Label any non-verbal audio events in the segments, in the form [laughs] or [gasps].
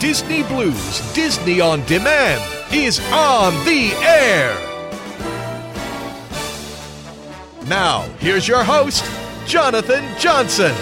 Disney Blu's Disney on Demand is on the air. Now, here's your host, Jonathan Johnson.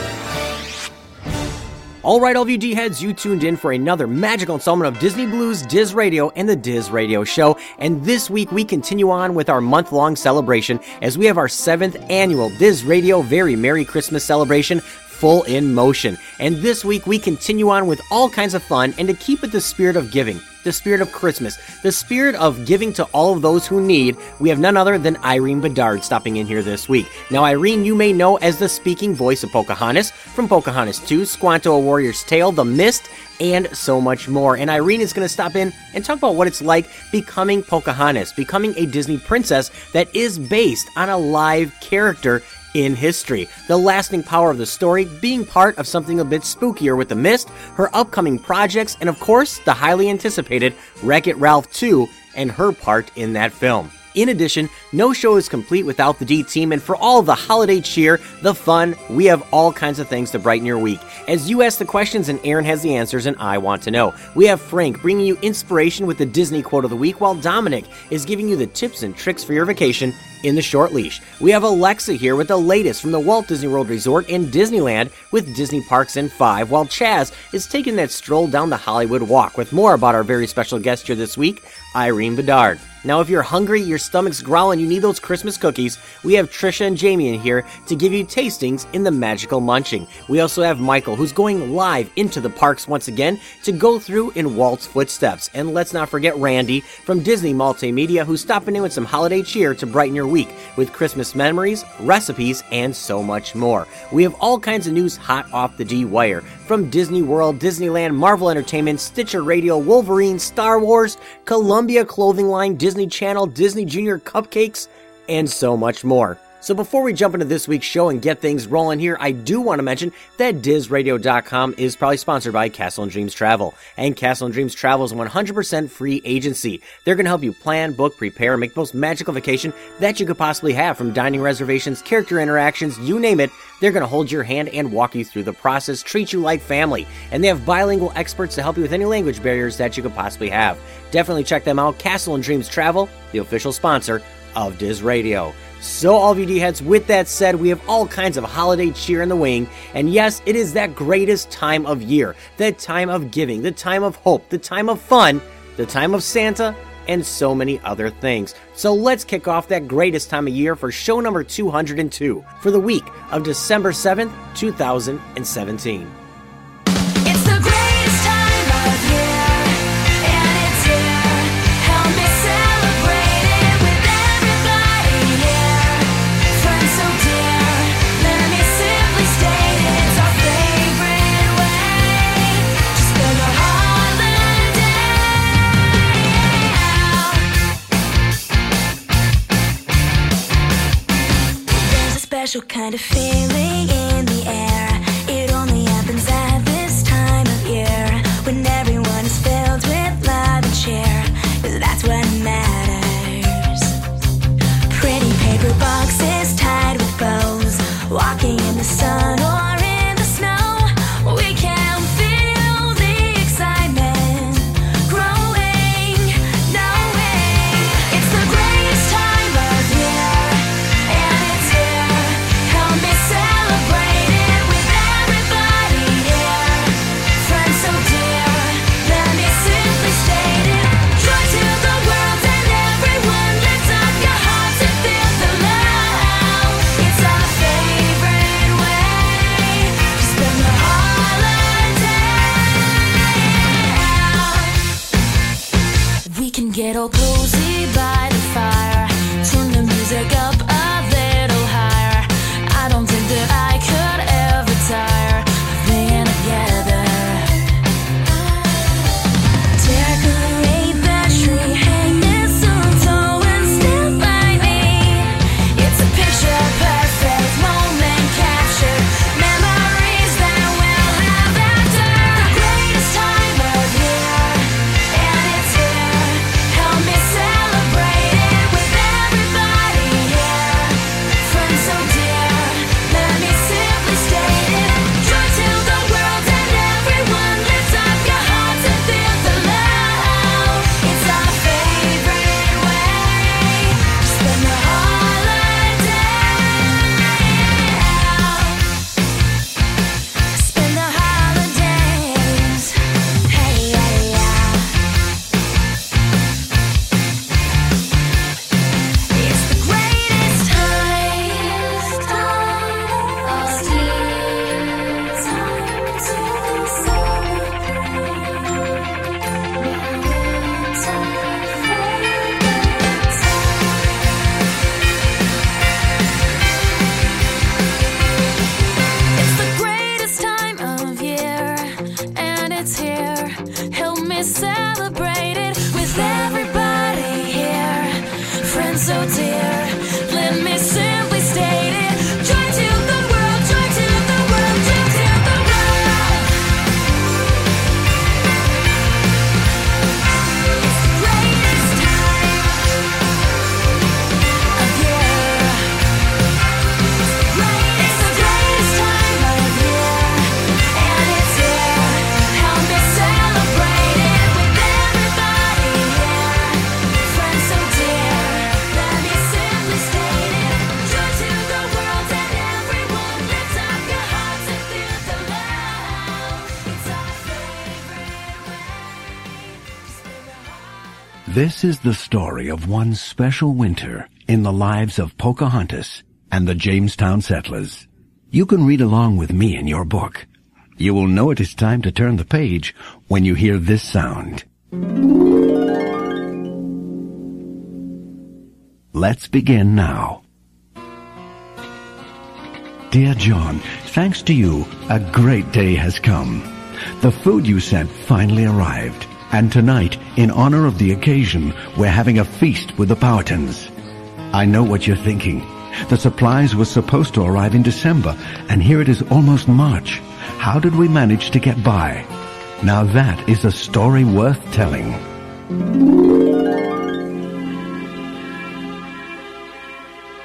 All right, all of you D heads, you tuned in for another magical installment of Disney Blu's, Diz Radio, and the Diz Radio Show. And this week we continue on with our month long celebration as we have our seventh annual Diz Radio Very Merry Christmas celebration full in motion. And this week we continue on with all kinds of fun and to keep with the spirit of giving, the spirit of Christmas, the spirit of giving to all of those who need, we have none other than Irene Bedard stopping in here this week. Now, Irene, you may know as the speaking voice of Pocahontas from Pocahontas 2, Squanto a Warrior's Tale, The Mist, and so much more. And Irene is going to stop in and talk about what it's like becoming Pocahontas, becoming a Disney princess that is based on a live character in history. The lasting power of the story, being part of something a bit spookier with The Mist, her upcoming projects, and of course, the highly anticipated Wreck It Ralph 2 and her part in that film. In addition, no show is complete without the D team, and for all the holiday cheer, the fun, we have all kinds of things to brighten your week. As you ask the questions and Aaron has the answers, and I want to know. We have Frank bringing you inspiration with the Disney quote of the week, while Dominic is giving you the tips and tricks for your vacation in the short leash. We have Alexa here with the latest from the Walt Disney World Resort and Disneyland with Disney Parks in 5, while Chaz is taking that stroll down the Hollywood Walk with more about our very special guest here this week, Irene Bedard. Now, if you're hungry, your stomach's growling, you need those Christmas cookies, we have Trisha and Jamie in here to give you tastings in the magical munching. We also have Michael, who's going live into the parks once again to go through in Walt's footsteps. And let's not forget Randy from Disney Multimedia, who's stopping in with some holiday cheer to brighten your week with Christmas memories, recipes, and so much more. We have all kinds of news hot off the D wire from Disney World, Disneyland, Marvel Entertainment, Stitcher Radio, Wolverine, Star Wars, Columbia Clothing Line, Disney Channel, Disney Junior Cupcakes, and so much more. So before we jump into this week's show and get things rolling here, I do want to mention that DizRadio.com is probably sponsored by Castle and Dreams Travel. And Castle and Dreams Travel is a 100% free agency. They're going to help you plan, book, prepare, and make the most magical vacation that you could possibly have from dining reservations, character interactions, you name it. They're going to hold your hand and walk you through the process, treat you like family. And they have bilingual experts to help you with any language barriers that you could possibly have. Definitely check them out. Castle and Dreams Travel, the official sponsor of Diz Radio. So, all of you D heads, with that said, we have all kinds of holiday cheer in the wing. And yes, it is that greatest time of year the time of giving, the time of hope, the time of fun, the time of Santa, and so many other things. So, let's kick off that greatest time of year for show number 202 for the week of December 7th, 2017. Special kind of feeling This is the story of one special winter in the lives of Pocahontas and the Jamestown settlers. You can read along with me in your book. You will know it is time to turn the page when you hear this sound. Let's begin now. Dear John, thanks to you, a great day has come. The food you sent finally arrived, and tonight, in honor of the occasion, we're having a feast with the Powhatans. I know what you're thinking. The supplies were supposed to arrive in December, and here it is almost March. How did we manage to get by? Now that is a story worth telling.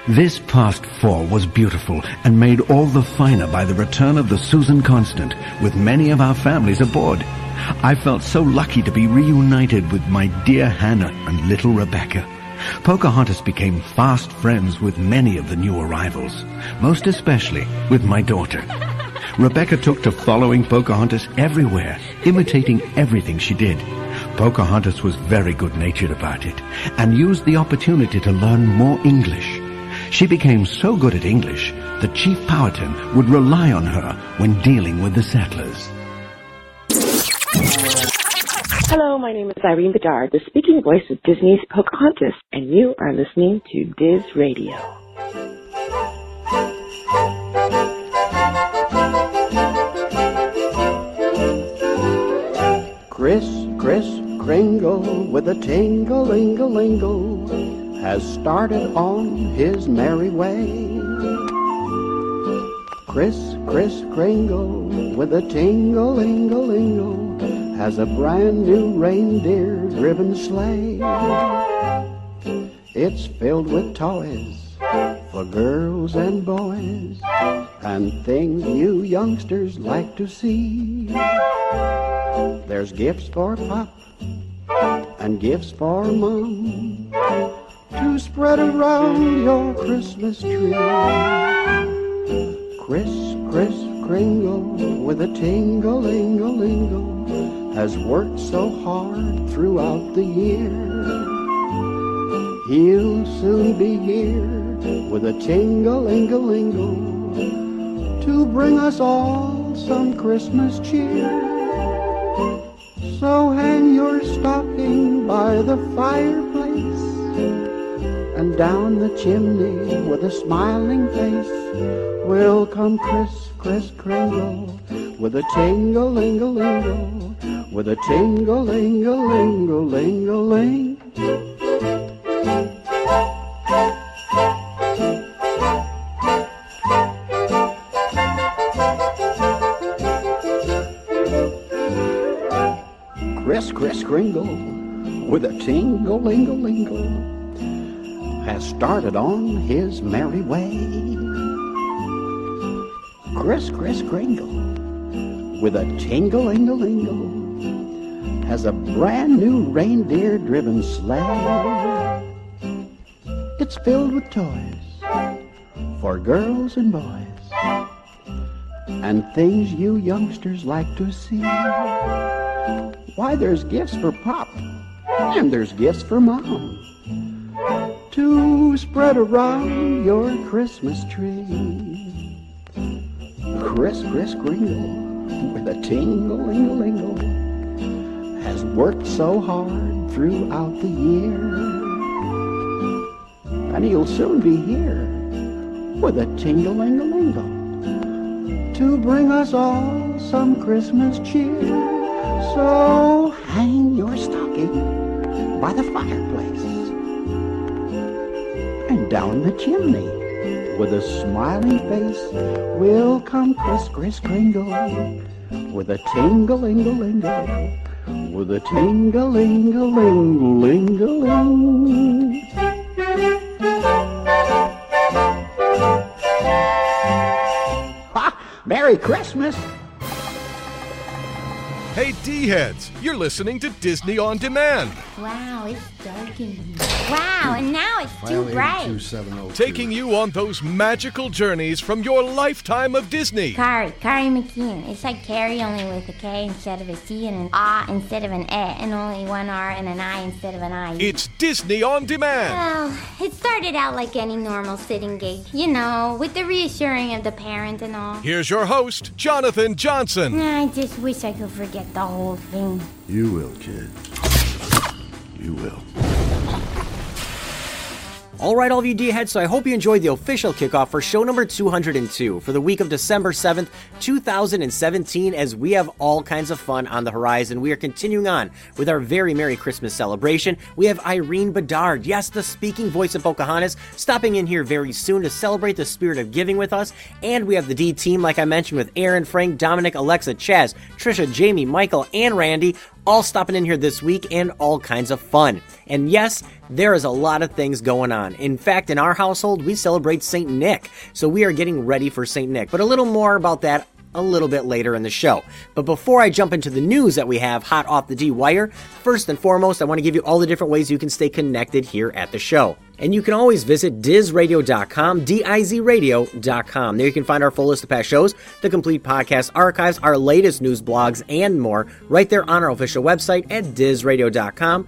This past fall was beautiful and made all the finer by the return of the Susan Constant with many of our families aboard. I felt so lucky to be reunited with my dear Hannah and little Rebecca. Pocahontas became fast friends with many of the new arrivals, most especially with my daughter. [laughs] Rebecca took to following Pocahontas everywhere, imitating everything she did. Pocahontas was very good-natured about it and used the opportunity to learn more English. She became so good at English that Chief Powhatan would rely on her when dealing with the settlers. Hello, my name is Irene Bedard, the speaking voice of Disney's Pocahontas, and you are listening to Diz Radio. Chris, Chris Kringle with a tingle-lingle-lingle has started on his merry way. Chris, Chris Kringle with a tingle-lingle-lingle has a brand new reindeer-driven sleigh. It's filled with toys for girls and boys and things you youngsters like to see. There's gifts for Pop and gifts for Mom to spread around your Christmas tree. Chris, Chris Kringle with a tingle-lingle-lingle has worked so hard throughout the year. He'll soon be here with a tingle-lingle-lingle to bring us all some Christmas cheer. So hang your stocking by the fireplace and down the chimney with a smiling face will come Chris, Chris Kringle with a tingle-lingle-lingle, with a tingle-lingle-lingle-lingle-ling. Chris, Chris Kringle with a tingle-lingle-lingle has started on his merry way. Chris, Chris Kringle with a tingle-ingle-ingle, has a brand new reindeer-driven sleigh. It's filled with toys for girls and boys and things you youngsters like to see. Why, there's gifts for Pop, and there's gifts for Mom to spread around your Christmas tree. Chris, Chris Kringle, with a tingle-lingle-lingle, has worked so hard throughout the year. And he'll soon be here with a tingle-lingle-lingle to bring us all some Christmas cheer. So hang your stocking by the fireplace down the chimney. With a smiling face will come Kris Kris Kringle. With a tingle-lingle-lingle. With a tingle-lingle-lingle-lingle-ling. Ha! [laughs] Merry Christmas! Hey, D heads, you're listening to Disney On Demand, Wow, it's dark in here. Wow, and now it's too bright. Oh taking you on those magical journeys from your lifetime of Disney. Kari, Kari McKeon. It's like Carrie only with a K instead of a C and an A instead of an E, and only one R and an I instead of an I. It's Disney On Demand. Well, it started out like any normal sitting gig, you know, with the reassuring of the parent and all. Here's your host, Jonathan Johnson. I just wish I could forget the whole thing. You will, kid. You will. All right, all of you D heads, so I hope you enjoyed the official kickoff for show number 202 for the week of December 7th, 2017, as we have all kinds of fun on the horizon. We are continuing on with our very Merry Christmas celebration. We have Irene Bedard, yes, the speaking voice of Pocahontas, stopping in here very soon to celebrate the spirit of giving with us. And we have the D team, like I mentioned, with Aaron, Frank, Dominic, Alexa, Chaz, Trisha, Jamie, Michael, and Randy all stopping in here this week and all kinds of fun. And yes, there is a lot of things going on. In fact, in our household, we celebrate St. Nick, so we are getting ready for St. Nick. But a little more about that a little bit later in the show. But before I jump into the news that we have hot off the D wire, first and foremost, I want to give you all the different ways you can stay connected here at the show. And you can always visit dizradio.com, D-I-Z-radio.com. There you can find our full list of past shows, the complete podcast archives, our latest news blogs, and more right there on our official website at dizradio.com,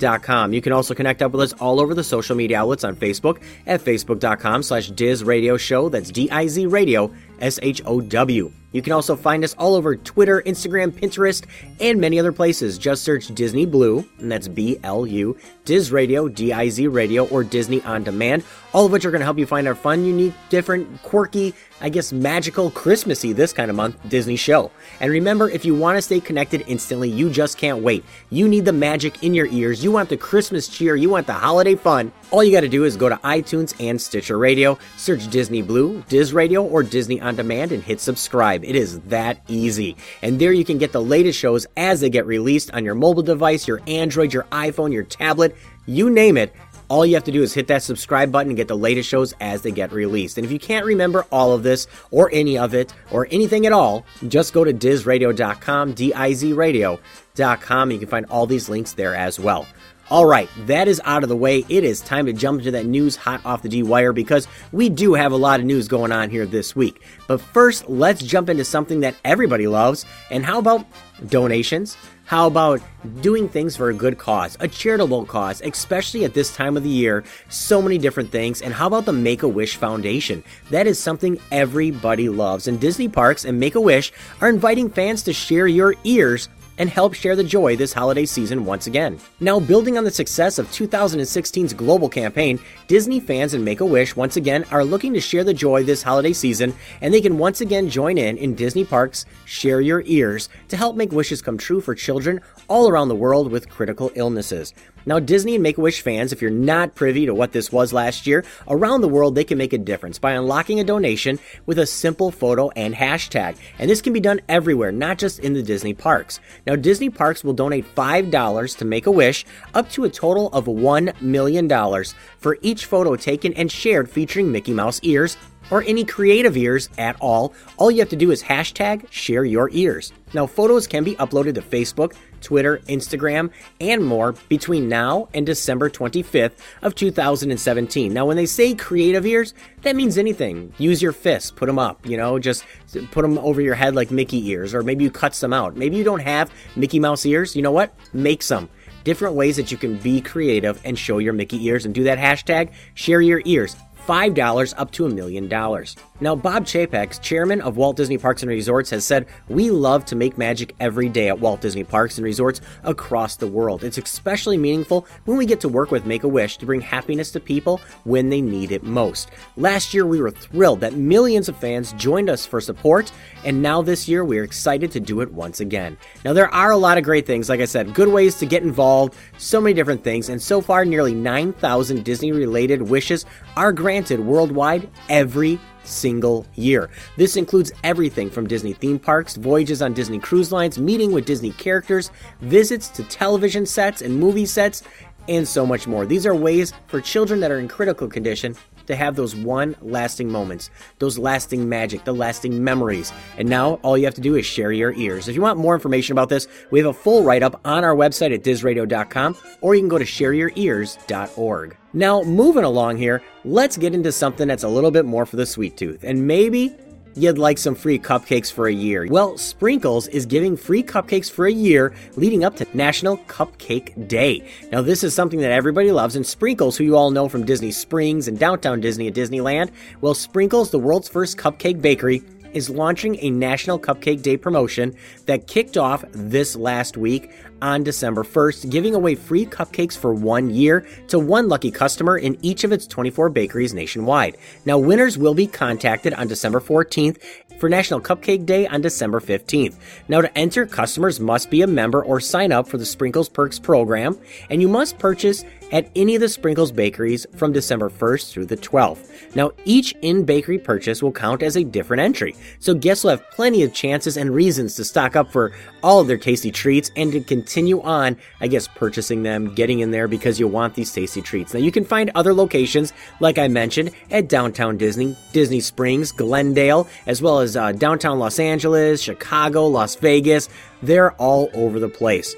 You can also connect up with us all over the social media outlets on Facebook at facebook.com slash Diz Radio Show. That's D-I-Z Radio, S-H-O-W. You can also find us all over Twitter, Instagram, Pinterest, and many other places. Just search Disney Blu, and that's B L U, Diz Radio, D I Z Radio, or Disney On Demand, all of which are going to help you find our fun, unique, different, quirky, I guess magical, Christmassy this kind of month Disney show. And remember, if you want to stay connected instantly, you just can't wait. You need the magic in your ears, you want the Christmas cheer, you want the holiday fun. All you got to do is go to iTunes and Stitcher Radio, search Disney Blu, Diz Radio, or Disney On Demand, and hit subscribe. It is that easy. And there you can get the latest shows as they get released on your mobile device, your Android, your iPhone, your tablet, you name it. All you have to do is hit that subscribe button and get the latest shows as they get released. And if you can't remember all of this, or any of it, or anything at all, just go to dizradio.com, D-I-Z-radio.com. You can find all these links there as well. All right, that is out of the way. It is time to jump into that news hot off the D wire because we do have a lot of news going on here this week. But first, let's jump into something that everybody loves. And how about donations? How about doing things for a good cause, a charitable cause, especially at this time of the year? So many different things. And how about the Make a Wish Foundation? That is something everybody loves. And Disney Parks and Make a Wish are inviting fans to share your ears and help share the joy this holiday season once again. Now, building on the success of 2016's global campaign, Disney fans and Make a Wish once again are looking to share the joy this holiday season, and they can once again join in in Disney Parks Share Your Ears to help make wishes come true for children all around the world with critical illnesses. Now, Disney and Make a Wish fans, if you're not privy to what this was last year, around the world they can make a difference by unlocking a donation with a simple photo and hashtag. And this can be done everywhere, not just in the Disney parks. Now, Disney parks will donate $5 to Make a Wish, up to a total of $1 million for each photo taken and shared featuring Mickey Mouse ears or any creative ears at all, all you have to do is hashtag share your ears. Now, photos can be uploaded to Facebook, Twitter, Instagram, and more between now and December 25th of 2017. Now, when they say creative ears, that means anything. Use your fists, put them up, you know, just put them over your head like Mickey ears, or maybe you cut some out. Maybe you don't have Mickey Mouse ears. You know what? Make some different ways that you can be creative and show your Mickey ears and do that hashtag share your ears. $5 up to a million dollars. Now, Bob Chapek, chairman of Walt Disney Parks and Resorts, has said, We love to make magic every day at Walt Disney Parks and Resorts across the world. It's especially meaningful when we get to work with Make a Wish to bring happiness to people when they need it most. Last year, we were thrilled that millions of fans joined us for support, and now this year, we're excited to do it once again. Now, there are a lot of great things, like I said, good ways to get involved, so many different things, and so far, nearly 9,000 Disney related wishes are granted worldwide every single year. This includes everything from Disney theme parks, voyages on Disney cruise lines, meeting with Disney characters, visits to television sets and movie sets, and so much more. These are ways for children that are in critical condition to have those one lasting moments, those lasting magic, the lasting memories. And now all you have to do is share your ears. If you want more information about this, we have a full write up on our website at dizradio.com, or you can go to shareyourears.org. Now, moving along here, let's get into something that's a little bit more for the sweet tooth, and maybe you'd like some free cupcakes for a year. Well, Sprinkles is giving free cupcakes for a year leading up to National Cupcake Day. Now, this is something that everybody loves, and Sprinkles, who you all know from Disney Springs and Downtown Disney at Disneyland, well, Sprinkles, the world's first cupcake bakery, is launching a National Cupcake Day promotion that kicked off this last week on December 1st, giving away free cupcakes for one year to one lucky customer in each of its 24 bakeries nationwide. Now, winners will be contacted on December 14th for National Cupcake Day on December 15th. Now, to enter, customers must be a member or sign up for the Sprinkles Perks program, and you must purchase at any of the Sprinkles bakeries from December 1st through the 12th. Now, each in bakery purchase will count as a different entry, so guests will have plenty of chances and reasons to stock up for all of their tasty treats and to continue on, I guess, purchasing them, getting in there because you want these tasty treats. Now, you can find other locations, like I mentioned, at Downtown Disney, Disney Springs, Glendale, as well as uh, downtown Los Angeles, Chicago, Las Vegas. They're all over the place.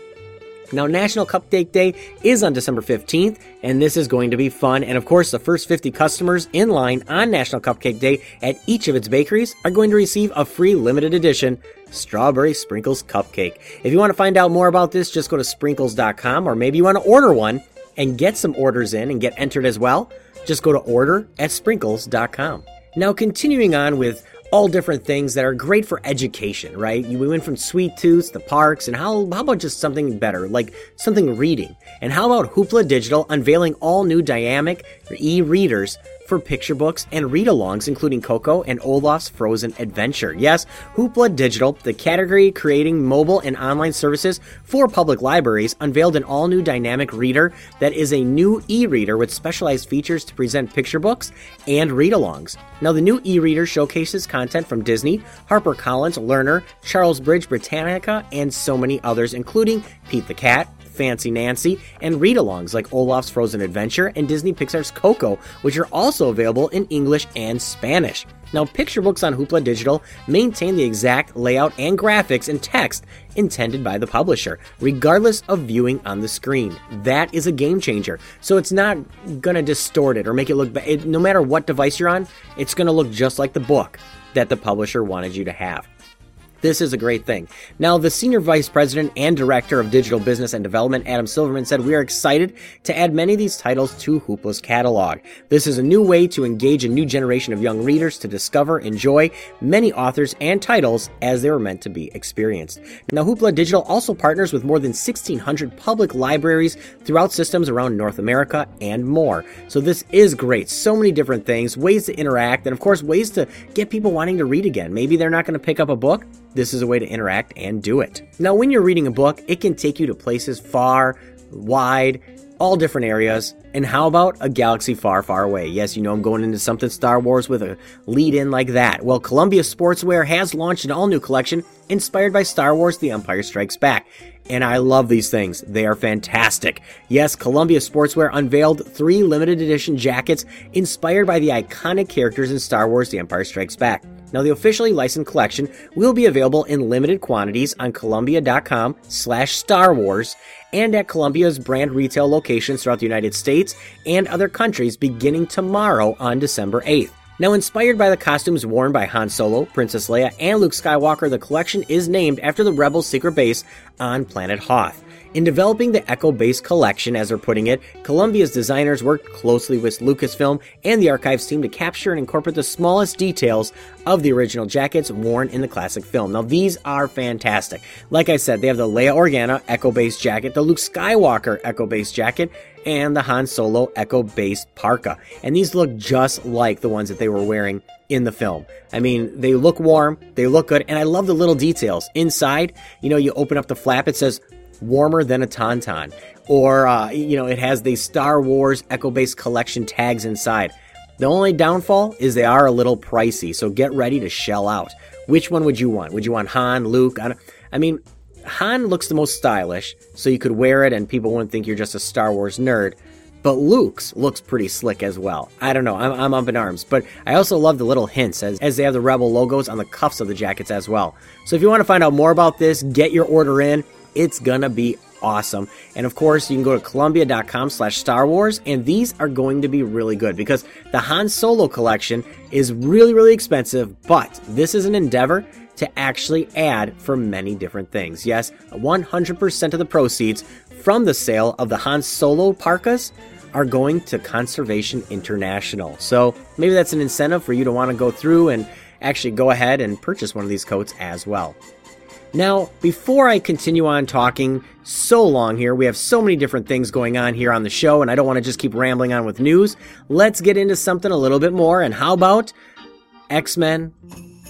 Now, National Cupcake Day is on December 15th, and this is going to be fun. And of course, the first 50 customers in line on National Cupcake Day at each of its bakeries are going to receive a free limited edition strawberry sprinkles cupcake. If you want to find out more about this, just go to sprinkles.com, or maybe you want to order one and get some orders in and get entered as well. Just go to order at sprinkles.com. Now, continuing on with all different things that are great for education, right? We went from sweet tooths to parks, and how, how about just something better, like something reading? And how about Hoopla Digital unveiling all new dynamic e-readers for picture books and read-alongs, including Coco and Olaf's Frozen Adventure. Yes, Hoopla Digital, the category creating mobile and online services for public libraries, unveiled an all-new dynamic reader that is a new e-reader with specialized features to present picture books and read-alongs. Now, the new e-reader showcases content from Disney, HarperCollins, Lerner, Charlesbridge Britannica, and so many others, including Pete the Cat, Fancy Nancy, and read alongs like Olaf's Frozen Adventure and Disney Pixar's Coco, which are also available in English and Spanish. Now, picture books on Hoopla Digital maintain the exact layout and graphics and text intended by the publisher, regardless of viewing on the screen. That is a game changer. So it's not to distort it or make it look bad. No matter what device you're on, it's to look just like the book that the publisher wanted you to have. This is a great thing. Now, the Senior Vice President and Director of Digital Business and Development, Adam Silverman, said, We are excited to add many of these titles to Hoopla's catalog. This is a new way to engage a new generation of young readers to discover, enjoy many authors and titles as they were meant to be experienced. Now, Hoopla Digital also partners with more than 1,600 public libraries throughout systems around North America and more. So, this is great. So many different things, ways to interact, and of course, ways to get people wanting to read again. Maybe they're not going to pick up a book this is a way to interact and do it. Now, when you're reading a book, it can take you to places far, wide, all different areas. And how about a galaxy far, far away? Yes, you know I'm going into something Star Wars with a lead in like that. Well, Columbia Sportswear has launched an all new collection inspired by Star Wars The Empire Strikes Back. And I love these things. They are fantastic. Yes, Columbia Sportswear unveiled three limited edition jackets inspired by the iconic characters in Star Wars The Empire Strikes Back. Now, the officially licensed collection will be available in limited quantities on Columbia.com slash Star Wars and at Columbia's brand retail locations throughout the United States and other countries beginning tomorrow on December 8th. Now, inspired by the costumes worn by Han Solo, Princess Leia, and Luke Skywalker, the collection is named after the Rebels' secret base on planet Hoth. In developing the Echo Base collection, as they're putting it, Columbia's designers worked closely with Lucasfilm and the archives team to capture and incorporate the smallest details of the original jackets worn in the classic film. Now, these are fantastic. Like I said, they have the Leia Organa Echo Base jacket, the Luke Skywalker Echo Base jacket, and the Han Solo Echo Base parka. And these look just like the ones that they were wearing in the film. I mean, they look warm, they look good, and I love the little details. Inside, you know, you open up the flap, it says warmer than a tauntaun. Or, uh, you know, it has the Star Wars Echo Base collection tags inside. The only downfall is they are a little pricey, so get ready to shell out. Which one would you want? Would you want Han, Luke? I, I mean, Han looks the most stylish, so you could wear it and people wouldn't think you're just a Star Wars nerd. But Luke's looks pretty slick as well. I don't know, I'm, I'm up in arms. But I also love the little hints as, as they have the Rebel logos on the cuffs of the jackets as well. So if you want to find out more about this, get your order in. It's gonna be awesome. And of course, you can go to columbia.com slash Star Wars, and these are going to be really good because the Han Solo collection is really, really expensive, but this is an endeavor to actually add for many different things. Yes, 100% of the proceeds from the sale of the Han Solo parkas are going to Conservation International. So maybe that's an incentive for you to want to go through and actually go ahead and purchase one of these coats as well. Now, before I continue on talking so long here, we have so many different things going on here on the show, and I don't want to just keep rambling on with news. Let's get into something a little bit more. And how about X Men,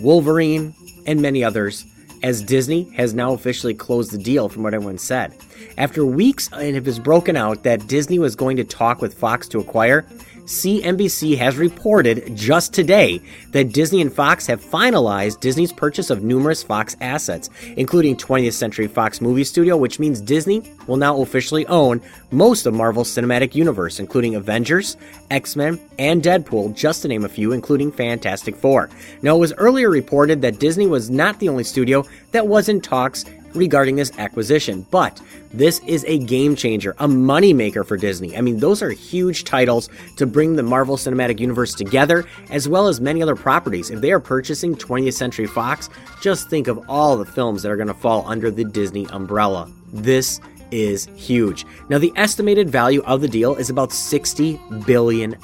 Wolverine, and many others, as Disney has now officially closed the deal, from what everyone said. After weeks, and it was broken out that Disney was going to talk with Fox to acquire, CNBC has reported just today that Disney and Fox have finalized Disney's purchase of numerous Fox assets, including 20th Century Fox Movie Studio, which means Disney will now officially own most of Marvel's cinematic universe, including Avengers, X Men, and Deadpool, just to name a few, including Fantastic Four. Now, it was earlier reported that Disney was not the only studio that was in talks regarding this acquisition. But this is a game changer, a moneymaker for Disney. I mean, those are huge titles to bring the Marvel Cinematic Universe together, as well as many other properties. If they are purchasing 20th Century Fox, just think of all the films that are going to fall under the Disney umbrella. This is huge. Now, the estimated value of the deal is about $60 billion,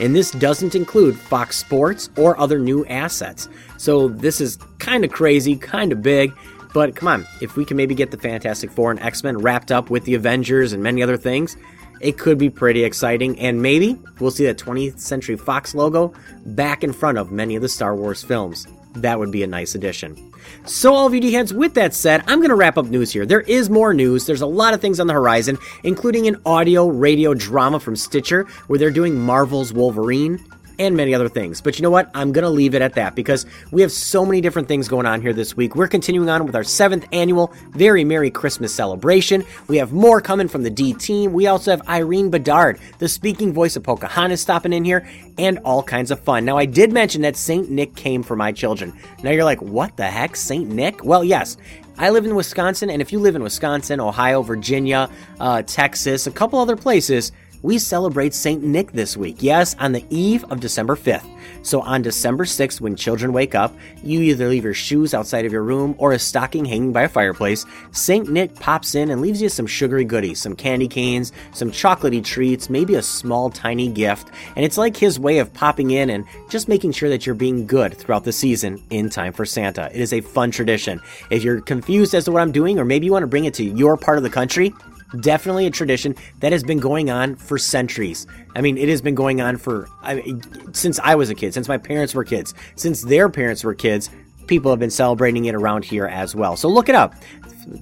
and this doesn't include Fox Sports or other new assets. So, this is kind of crazy, kind of big. But come on, if we can maybe get the Fantastic Four and X Men wrapped up with the Avengers and many other things, it could be pretty exciting. And maybe we'll see that 20th Century Fox logo back in front of many of the Star Wars films. That would be a nice addition. So, all VD heads, with that said, I'm going to wrap up news here. There is more news. There's a lot of things on the horizon, including an audio radio drama from Stitcher where they're doing Marvel's Wolverine and many other things. But you know what? I'm going to leave it at that because we have so many different things going on here this week. We're continuing on with our seventh annual Very Merry Christmas celebration. We have more coming from the D team. We also have Irene Bedard, the speaking voice of Pocahontas, stopping in here, and all kinds of fun. Now, I did mention that St. Nick came for my children. Now you're like, what the heck, St. Nick? Well, yes. I live in Wisconsin, and if you live in Wisconsin, Ohio, Virginia, uh, Texas, a couple other places, we celebrate St. Nick this week. Yes, on the eve of December 5th. So on December 6th, when children wake up, you either leave your shoes outside of your room or a stocking hanging by a fireplace. St. Nick pops in and leaves you some sugary goodies, some candy canes, some chocolatey treats, maybe a small tiny gift. And it's like his way of popping in and just making sure that you're being good throughout the season in time for Santa. It is a fun tradition. If you're confused as to what I'm doing, or maybe you want to bring it to your part of the country, definitely a tradition that has been going on for centuries. I mean, it has been going on for I since I was a kid, since my parents were kids, since their parents were kids. People have been celebrating it around here as well. So look it up.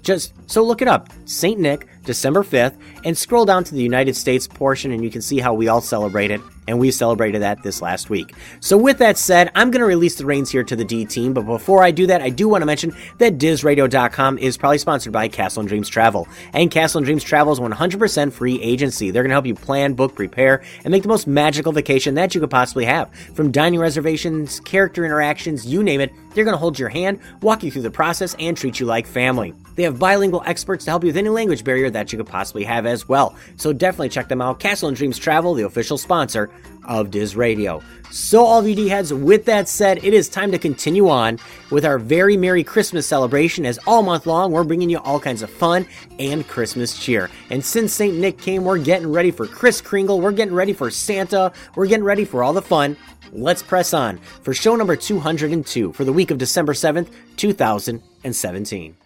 Just so look it up. St. Nick, December 5th, and scroll down to the United States portion and you can see how we all celebrate it and we celebrated that this last week. So, with that said, I'm going to release the reins here to the D team, but before I do that, I do want to mention that DizRadio.com is probably sponsored by Castle and Dreams Travel. And Castle and Dreams Travel is 100% free agency. They're going to help you plan, book, prepare, and make the most magical vacation that you could possibly have. From dining reservations, character interactions, you name it, they're going to hold your hand, walk you through the process, and treat you like family. They have bilingual experts to help you with any language barrier that you could possibly have as well. So definitely check them out. Castle and Dreams Travel, the official sponsor of Diz Radio. So, all of you D heads, with that said, it is time to continue on with our very Merry Christmas celebration. As all month long, we're bringing you all kinds of fun and Christmas cheer. And since St. Nick came, we're getting ready for Kris Kringle, we're getting ready for Santa, we're getting ready for all the fun. Let's press on for show number 202 for the week of December 7th, 2017.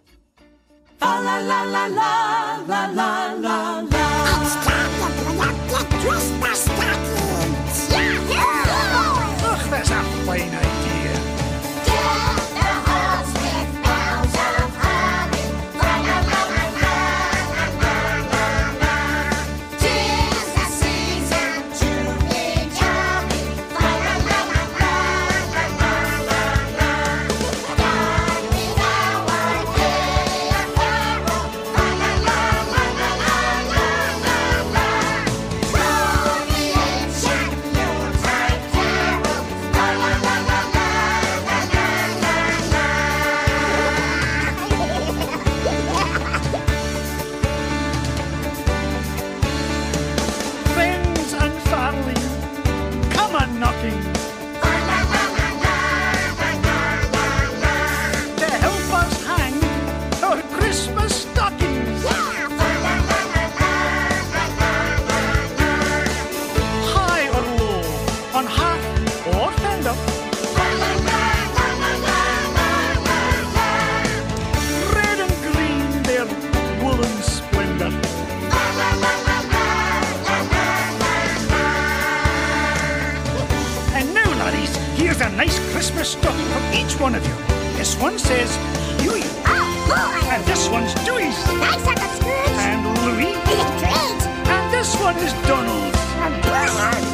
La la Ach, dat is een Stocking from each one of you. This one says Huey. And this one's Dewey's. Thanks, Uncle Scrooge. And Louie. [laughs] Great. And this one is Donald's. And the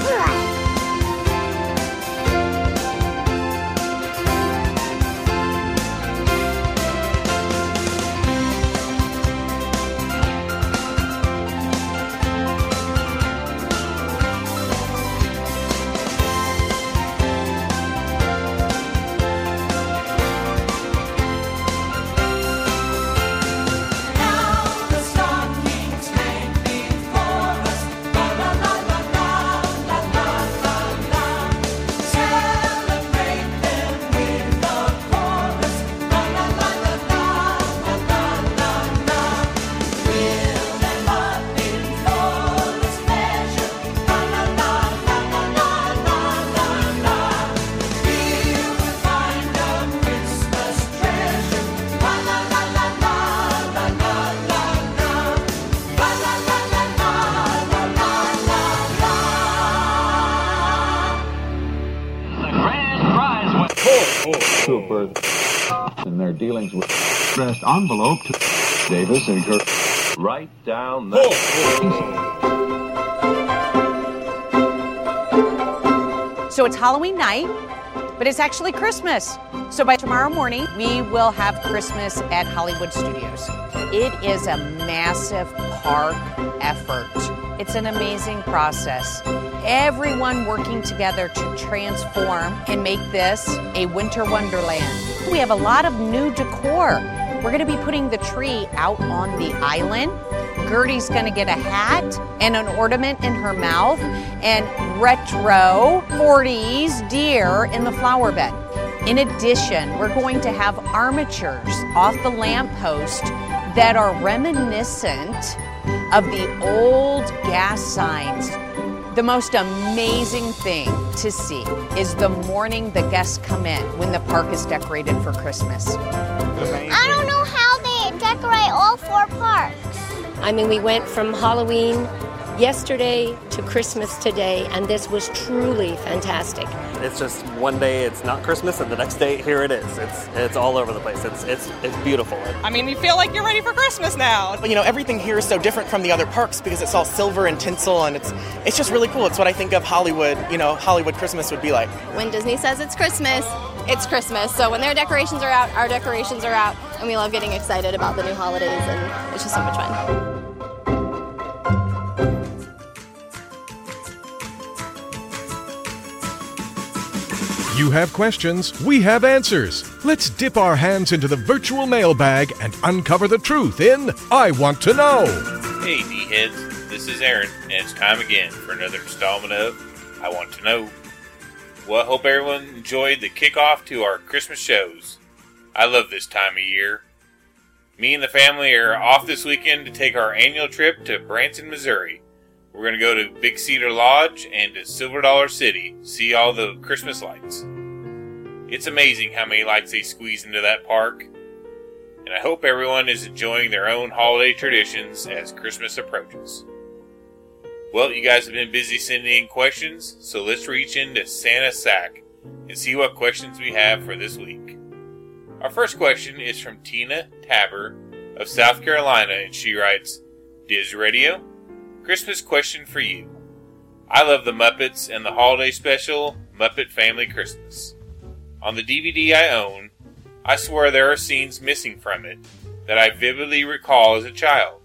envelope to Davis and Kirk. Right down the. So it's Halloween night, but it's actually Christmas. So by tomorrow morning, we will have Christmas at Hollywood Studios. It is a massive park effort. It's an amazing process. Everyone working together to transform and make this a winter wonderland. We have a lot of new decor. We're going to be putting the tree out on the island. Gertie's going to get a hat and an ornament in her mouth and retro 40s deer in the flower bed. In addition, we're going to have armatures off the lamppost that are reminiscent of the old gas signs. The most amazing thing to see is the morning the guests come in when the park is decorated for Christmas. Decorate all four parks. I mean, we went from Halloween yesterday to Christmas today, and this was truly fantastic. It's just one day it's not Christmas, and the next day here it is. It's it's all over the place. It's it's it's beautiful. I mean, you feel like you're ready for Christmas now. You know, everything here is so different from the other parks because it's all silver and tinsel, and it's it's just really cool. It's what I think of Hollywood. You know, Hollywood Christmas would be like. When Disney says it's Christmas, it's Christmas. So when their decorations are out, our decorations are out, and we love getting excited about the new holidays, and it's just so much fun. You have questions, we have answers. Let's dip our hands into the virtual mailbag and uncover the truth in I Want to Know. Hey, D heads, this is Aaron, and it's time again for another installment of I want to know. Well, I hope everyone enjoyed the kickoff to our Christmas shows. I love this time of year. Me and the family are off this weekend to take our annual trip to Branson, Missouri. We're going to go to Big Cedar Lodge and to Silver Dollar City, see all the Christmas lights. It's amazing how many lights they squeeze into that park. And I hope everyone is enjoying their own holiday traditions as Christmas approaches. Well, you guys have been busy sending in questions, so let's reach into Santa's sack and see what questions we have for this week. Our first question is from Tina Tabor of South Carolina, and she writes Diz Radio, Christmas question for you. I love the Muppets and the holiday special, Muppet Family Christmas. On the DVD I own, I swear there are scenes missing from it that I vividly recall as a child,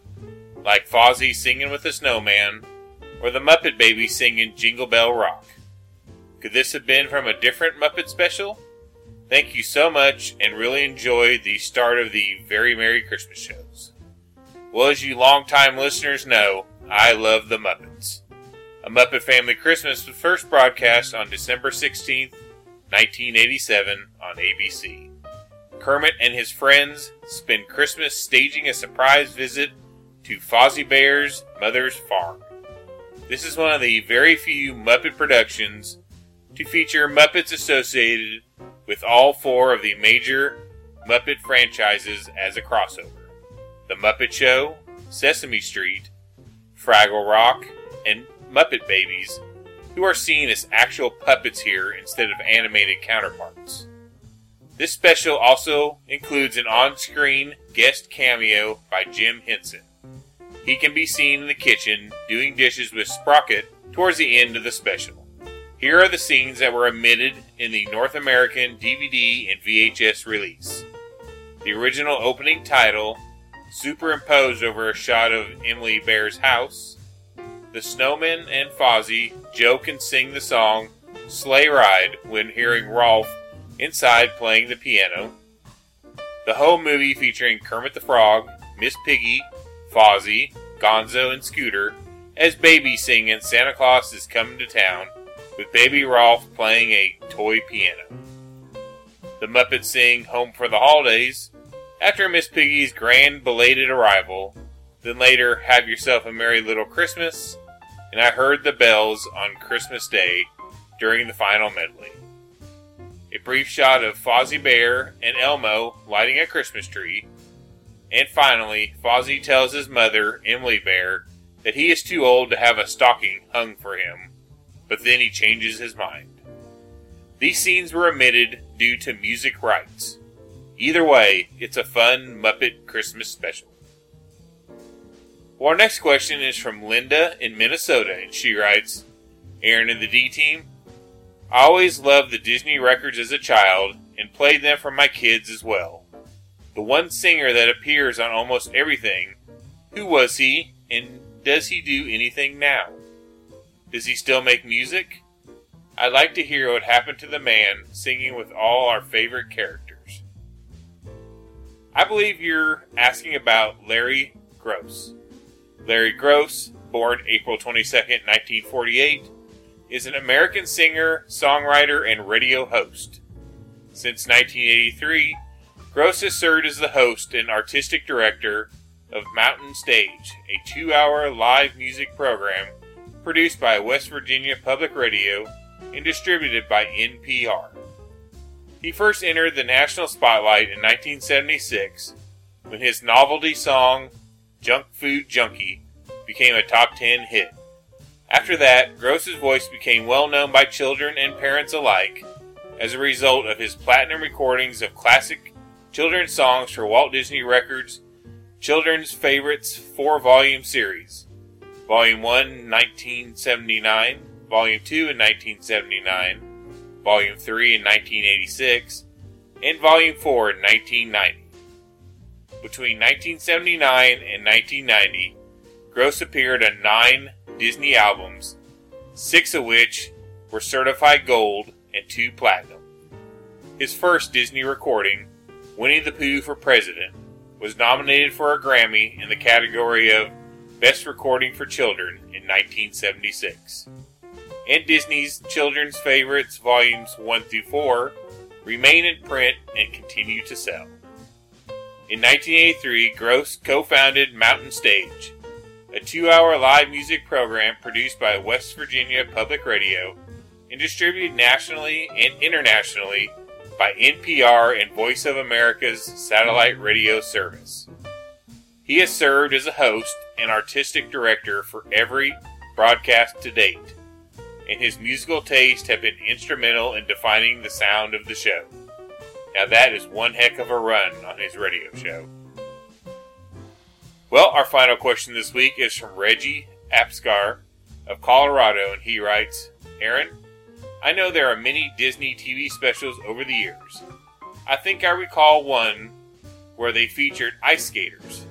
like Fozzie singing with the snowman or the Muppet Baby singing Jingle Bell Rock. Could this have been from a different Muppet special? Thank you so much and really enjoyed the start of the Very Merry Christmas shows. Well, as you longtime listeners know, I love the Muppets. A Muppet Family Christmas was first broadcast on December 16, 1987 on ABC. Kermit and his friends spend Christmas staging a surprise visit to Fozzie Bear's mother's farm. This is one of the very few Muppet productions to feature Muppets associated with all four of the major Muppet franchises as a crossover The Muppet Show, Sesame Street, Fraggle Rock, and Muppet Babies, who are seen as actual puppets here instead of animated counterparts. This special also includes an on screen guest cameo by Jim Henson. He can be seen in the kitchen doing dishes with Sprocket towards the end of the special. Here are the scenes that were omitted in the North American DVD and VHS release. The original opening title, superimposed over a shot of Emily Bear's house. The snowman and Fozzie joke and sing the song Sleigh Ride when hearing Rolf inside playing the piano. The whole movie featuring Kermit the Frog, Miss Piggy, Fozzie, Gonzo, and Scooter as babies singing Santa Claus is Coming to Town, with Baby Rolf playing a toy piano. The Muppets sing Home for the Holidays after Miss Piggy's grand belated arrival, then later Have Yourself a Merry Little Christmas, and I Heard the Bells on Christmas Day during the final medley. A brief shot of Fozzie Bear and Elmo lighting a Christmas tree, and finally, Fozzie tells his mother, Emily Bear, that he is too old to have a stocking hung for him, but then he changes his mind. These scenes were omitted due to music rights. Either way, it's a fun Muppet Christmas special. Well, our next question is from Linda in Minnesota, and she writes Aaron and the D Team, I always loved the Disney records as a child and played them for my kids as well. The one singer that appears on almost everything, who was he, and does he do anything now? Does he still make music? I'd like to hear what happened to the man singing with all our favorite characters. I believe you're asking about Larry Groce. Larry Groce, born April 22nd, 1948, is an American singer, songwriter, and radio host. Since 1983, Groce has served as the host and artistic director of Mountain Stage, a two hour live music program produced by West Virginia Public Radio and distributed by NPR. He first entered the national spotlight in 1976 when his novelty song, Junk Food Junkie, became a top 10 hit. After that, Groce's voice became well known by children and parents alike as a result of his platinum recordings of classic children's songs for Walt Disney Records Children's Favorites 4 volume series. Volume 1 1979, Volume 2 in 1979, Volume 3 in 1986, and Volume 4 in 1990. Between 1979 and 1990, Groce appeared on nine Disney albums, six of which were certified gold and two platinum. His first Disney recording, Winnie the Pooh for President, was nominated for a Grammy in the category of Best Recording for Children in 1976. And Disney's Children's Favorites Volumes 1 through 4 remain in print and continue to sell. In 1983, Groce co founded Mountain Stage, a two hour live music program produced by West Virginia Public Radio and distributed nationally and internationally by NPR and Voice of America's satellite radio service. He has served as a host and artistic director for every broadcast to date, and his musical taste have been instrumental in defining the sound of the show. Now that is one heck of a run on his radio show. Well, our final question this week is from Reggie Apscar of Colorado, and he writes Aaron, I know there are many Disney TV specials over the years. I think I recall one where they featured ice skaters.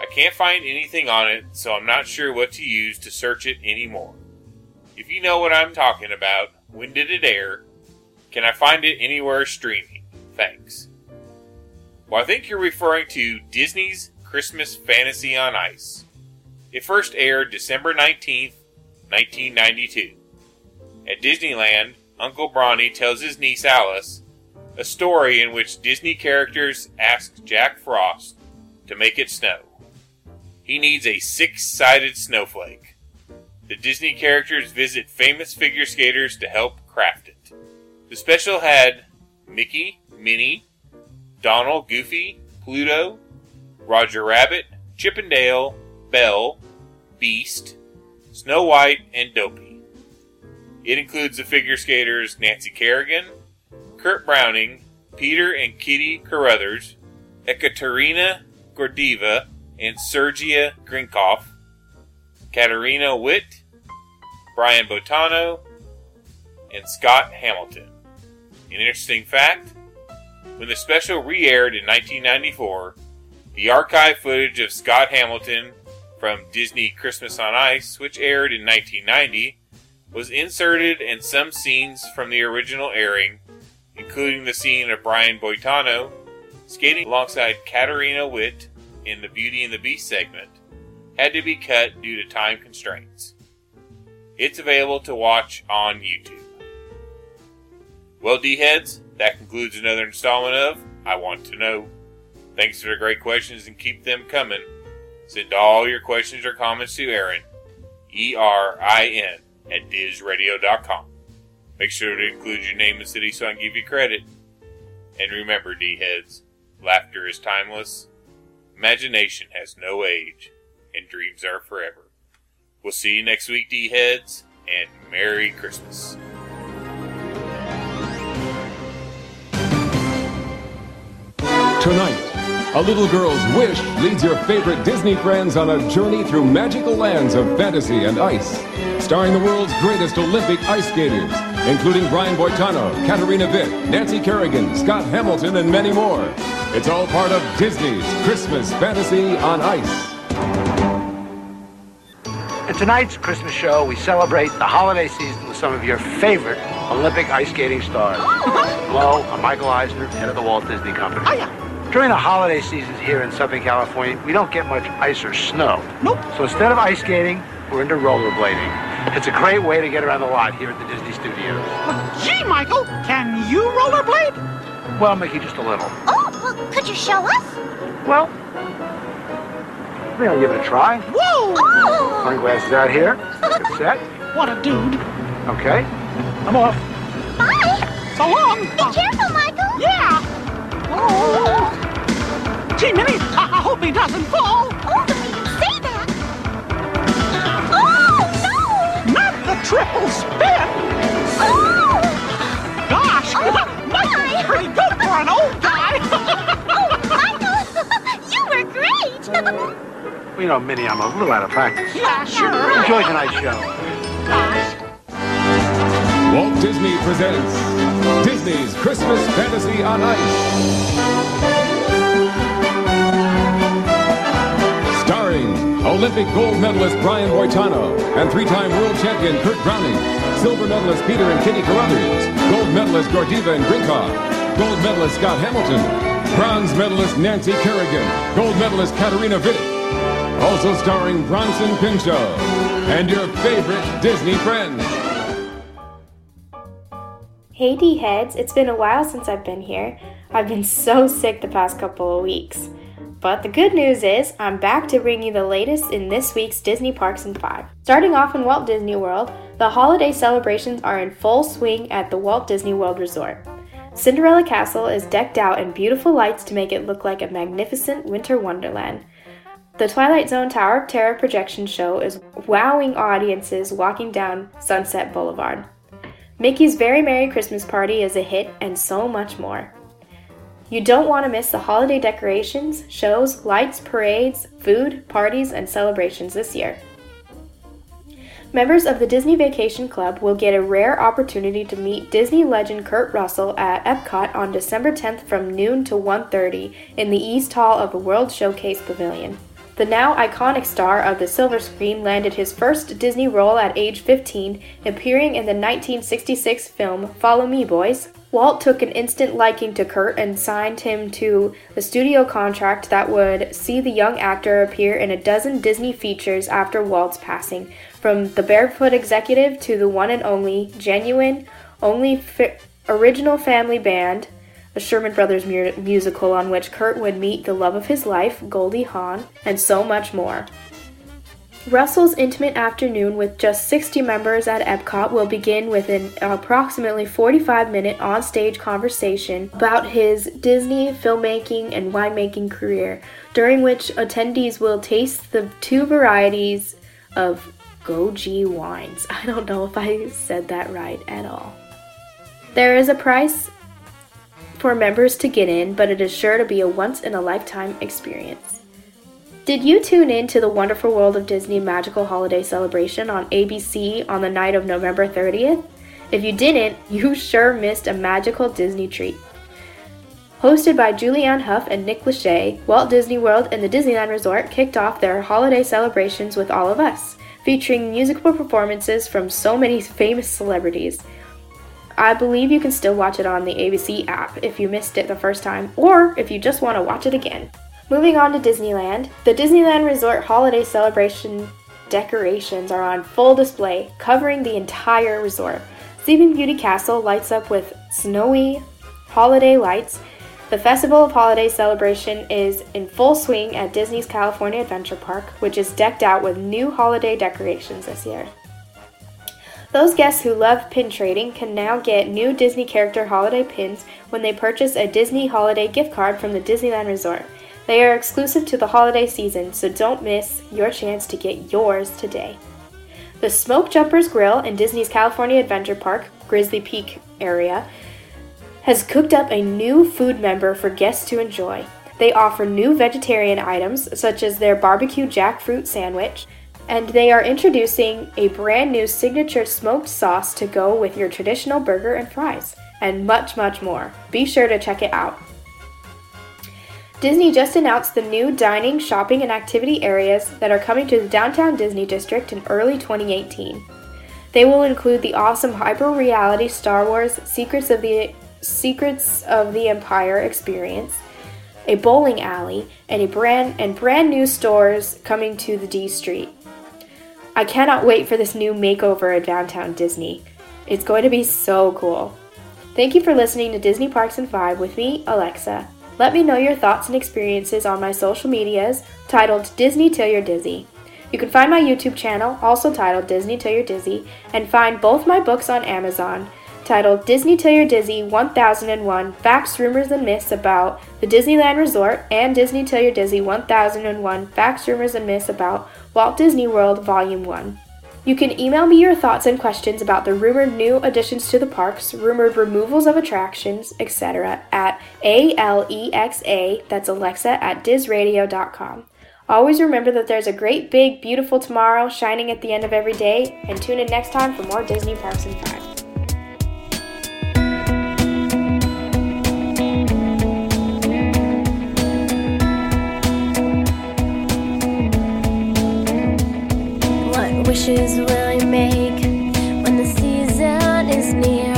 I can't find anything on it, so I'm not sure what to use to search it anymore. If you know what I'm talking about, when did it air? Can I find it anywhere streaming? Thanks. Well, I think you're referring to Disney's Christmas Fantasy on Ice. It first aired December 19th, 1992. At Disneyland, Uncle Bronny tells his niece Alice a story in which Disney characters ask Jack Frost to make it snow. He needs a six sided snowflake. The Disney characters visit famous figure skaters to help craft it. The special had Mickey, Minnie, Donald, Goofy, Pluto, Roger Rabbit, Chip and Dale, Belle, Beast, Snow White, and Dopey. It includes the figure skaters Nancy Kerrigan, Kurt Browning, Peter and Kitty Carruthers, Ekaterina Gordeeva, and Sergei Grinkov, Katarina Witt, Brian Boitano, and Scott Hamilton. An interesting fact when the special re aired in 1994, the archive footage of Scott Hamilton from Disney Christmas on Ice, which aired in 1990, was inserted and some scenes from the original airing, including the scene of Brian Boitano skating alongside Katarina Witt in the Beauty and the Beast segment, had to be cut due to time constraints. It's available to watch on YouTube. Well, D heads, that concludes another installment of I Want to Know. Thanks for the great questions and keep them coming. Send all your questions or comments to Aaron, E R I N, at DizRadio.com. Make sure to include your name and city so I can give you credit. And remember, D heads, laughter is timeless, imagination has no age, and dreams are forever. We'll see you next week, D heads, and Merry Christmas. Tonight, a little girl's wish leads your favorite Disney friends on a journey through magical lands of fantasy and ice. Starring the world's greatest Olympic ice skaters, including Brian Boitano, Katarina Witt, Nancy Kerrigan, Scott Hamilton, and many more. It's all part of Disney's Christmas Fantasy on Ice. In tonight's Christmas show, we celebrate the holiday season with some of your favorite Olympic ice skating stars. Uh-huh. Hello, I'm Michael Eisner, head of the Walt Disney Company. Oh, During the holiday seasons here in Southern California, we don't get much ice or snow. Nope. So instead of ice skating, we're into rollerblading. It's a great way to get around the lot here at the Disney Studios. Gee, Michael, can you rollerblade? Well, Mickey, just a little. Oh, well, could you show us? Well, I think I'll give it a try. Whoa! Oh! Sunglasses out here. Get [laughs] set. What a dude. Okay. I'm off. Bye. So long. Be careful, Michael. Yeah. Oh. Gee, Minnie, I, I hope he doesn't fall. Oh, don't even say that. Oh, no. Not the triple spin. Oh. Gosh, Oh, Michael's my. pretty good for an old guy. [laughs] Oh, Michael, [laughs] you were great. Well, you know, Minnie, I'm a little out of practice. yeah, sure. Enjoy tonight's show. Gosh. Walt Disney presents Disney's Christmas Fantasy on Ice. Starring Olympic gold medalist Brian Boitano and three-time world champion Kurt Browning, silver medalist Peter and Kitty Carruthers, gold medalist Gordeeva and Grinkov, gold medalist Scott Hamilton, bronze medalist Nancy Kerrigan, gold medalist Katarina Witt, also starring Bronson Pinchot and your favorite Disney friends. Hey D heads, it's been a while since I've been here. I've been so sick the past couple of weeks. But the good news is, I'm back to bring you the latest in this week's Disney Parks and 5. Starting off in Walt Disney World, the holiday celebrations are in full swing at the Walt Disney World Resort. Cinderella Castle is decked out in beautiful lights to make it look like a magnificent winter wonderland. The Twilight Zone Tower of Terror projection show is wowing audiences walking down Sunset Boulevard. Mickey's Very Merry Christmas Party is a hit, and so much more. You don't want to miss the holiday decorations, shows, lights, parades, food, parties, and celebrations this year. Members of the Disney Vacation Club will get a rare opportunity to meet Disney legend Kurt Russell at Epcot on December 10th from noon to 1:30 in the East Hall of the World Showcase Pavilion. The now iconic star of the silver screen landed his first Disney role at age 15, appearing in the 1966 film Follow Me Boys, Walt took an instant liking to Kurt and signed him to a studio contract that would see the young actor appear in a dozen Disney features after Walt's passing, from The Barefoot Executive to the one and only, genuine, only fi- original family band, a Sherman Brothers mu- musical on which Kurt would meet the love of his life, Goldie Hawn, and so much more. Russell's intimate afternoon with just 60 members at Epcot will begin with an approximately 45 minute on-stage conversation about his Disney filmmaking and winemaking career, during which attendees will taste the two varieties of Goji wines. [laughs] I don't know if I said that right at all. There is a price for members to get in, but it is sure to be a once in a lifetime experience. Did you tune in to the Wonderful World of Disney Magical Holiday Celebration on ABC on the night of November 30th? If you didn't, [laughs] you sure missed a magical Disney treat. Hosted by Julianne Hough and Nick Lachey, Walt Disney World and the Disneyland Resort kicked off their holiday celebrations with All of Us, featuring musical performances from so many [laughs] famous celebrities. I believe you can still watch it on the ABC app if you missed it the first time, or if you just want to watch it again. Moving on to Disneyland, the Disneyland Resort holiday celebration decorations are on full display, covering the entire resort. Sleeping Beauty Castle lights up with snowy holiday lights. The Festival of Holiday celebration is in full swing at Disney's California Adventure Park, which is decked out with new holiday decorations this year. Those guests who love pin trading can now get new Disney character holiday pins when they purchase a Disney holiday gift card from the Disneyland Resort. They are exclusive to the holiday season, so don't miss your chance to get yours today. The Smoke Jumpers Grill in Disney's California Adventure Park, Grizzly Peak area, has cooked up a new food member for guests to enjoy. They offer new vegetarian items such as their barbecue jackfruit sandwich, and they are introducing a brand new signature smoked sauce to go with your traditional burger and fries, and much, much more. Be sure to check it out. Disney just announced the new dining, shopping, and activity areas that are coming to the downtown Disney district in early 2018. They will include the awesome hyper reality Star Wars Secrets of the Secrets of the Empire experience, a bowling alley, and a brand and brand new stores coming to the D Street. I cannot wait for this new makeover at downtown Disney. It's going to be so cool. Thank you for listening to Disney Parks and 5 with me, Alexa. Let me know your thoughts and experiences on my social medias titled Disney Till You're Dizzy. You can find my YouTube channel, also titled Disney Till You're Dizzy, and find both my books on Amazon, titled Disney Till You're Dizzy 1001 Facts, Rumors, and Myths About the Disneyland Resort and Disney Till You're Dizzy 1001 Facts, Rumors, and Myths About Walt Disney World Volume 1. You can email me your thoughts and questions about the rumored new additions to the parks, rumored removals of attractions, etc. at A-L-E-X-A, that's Alexa, at DizRadio.com. Always remember that there's a great, big, beautiful tomorrow shining at the end of every day, and tune in next time for more Disney Parks and 5. Wishes will you make when the season is near?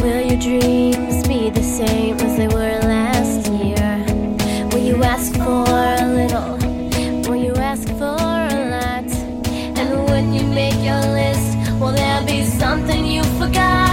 Will your dreams be the same as they were last year? Will you ask for a little? Will you ask for a lot? And when you make your list, will there be something you forgot?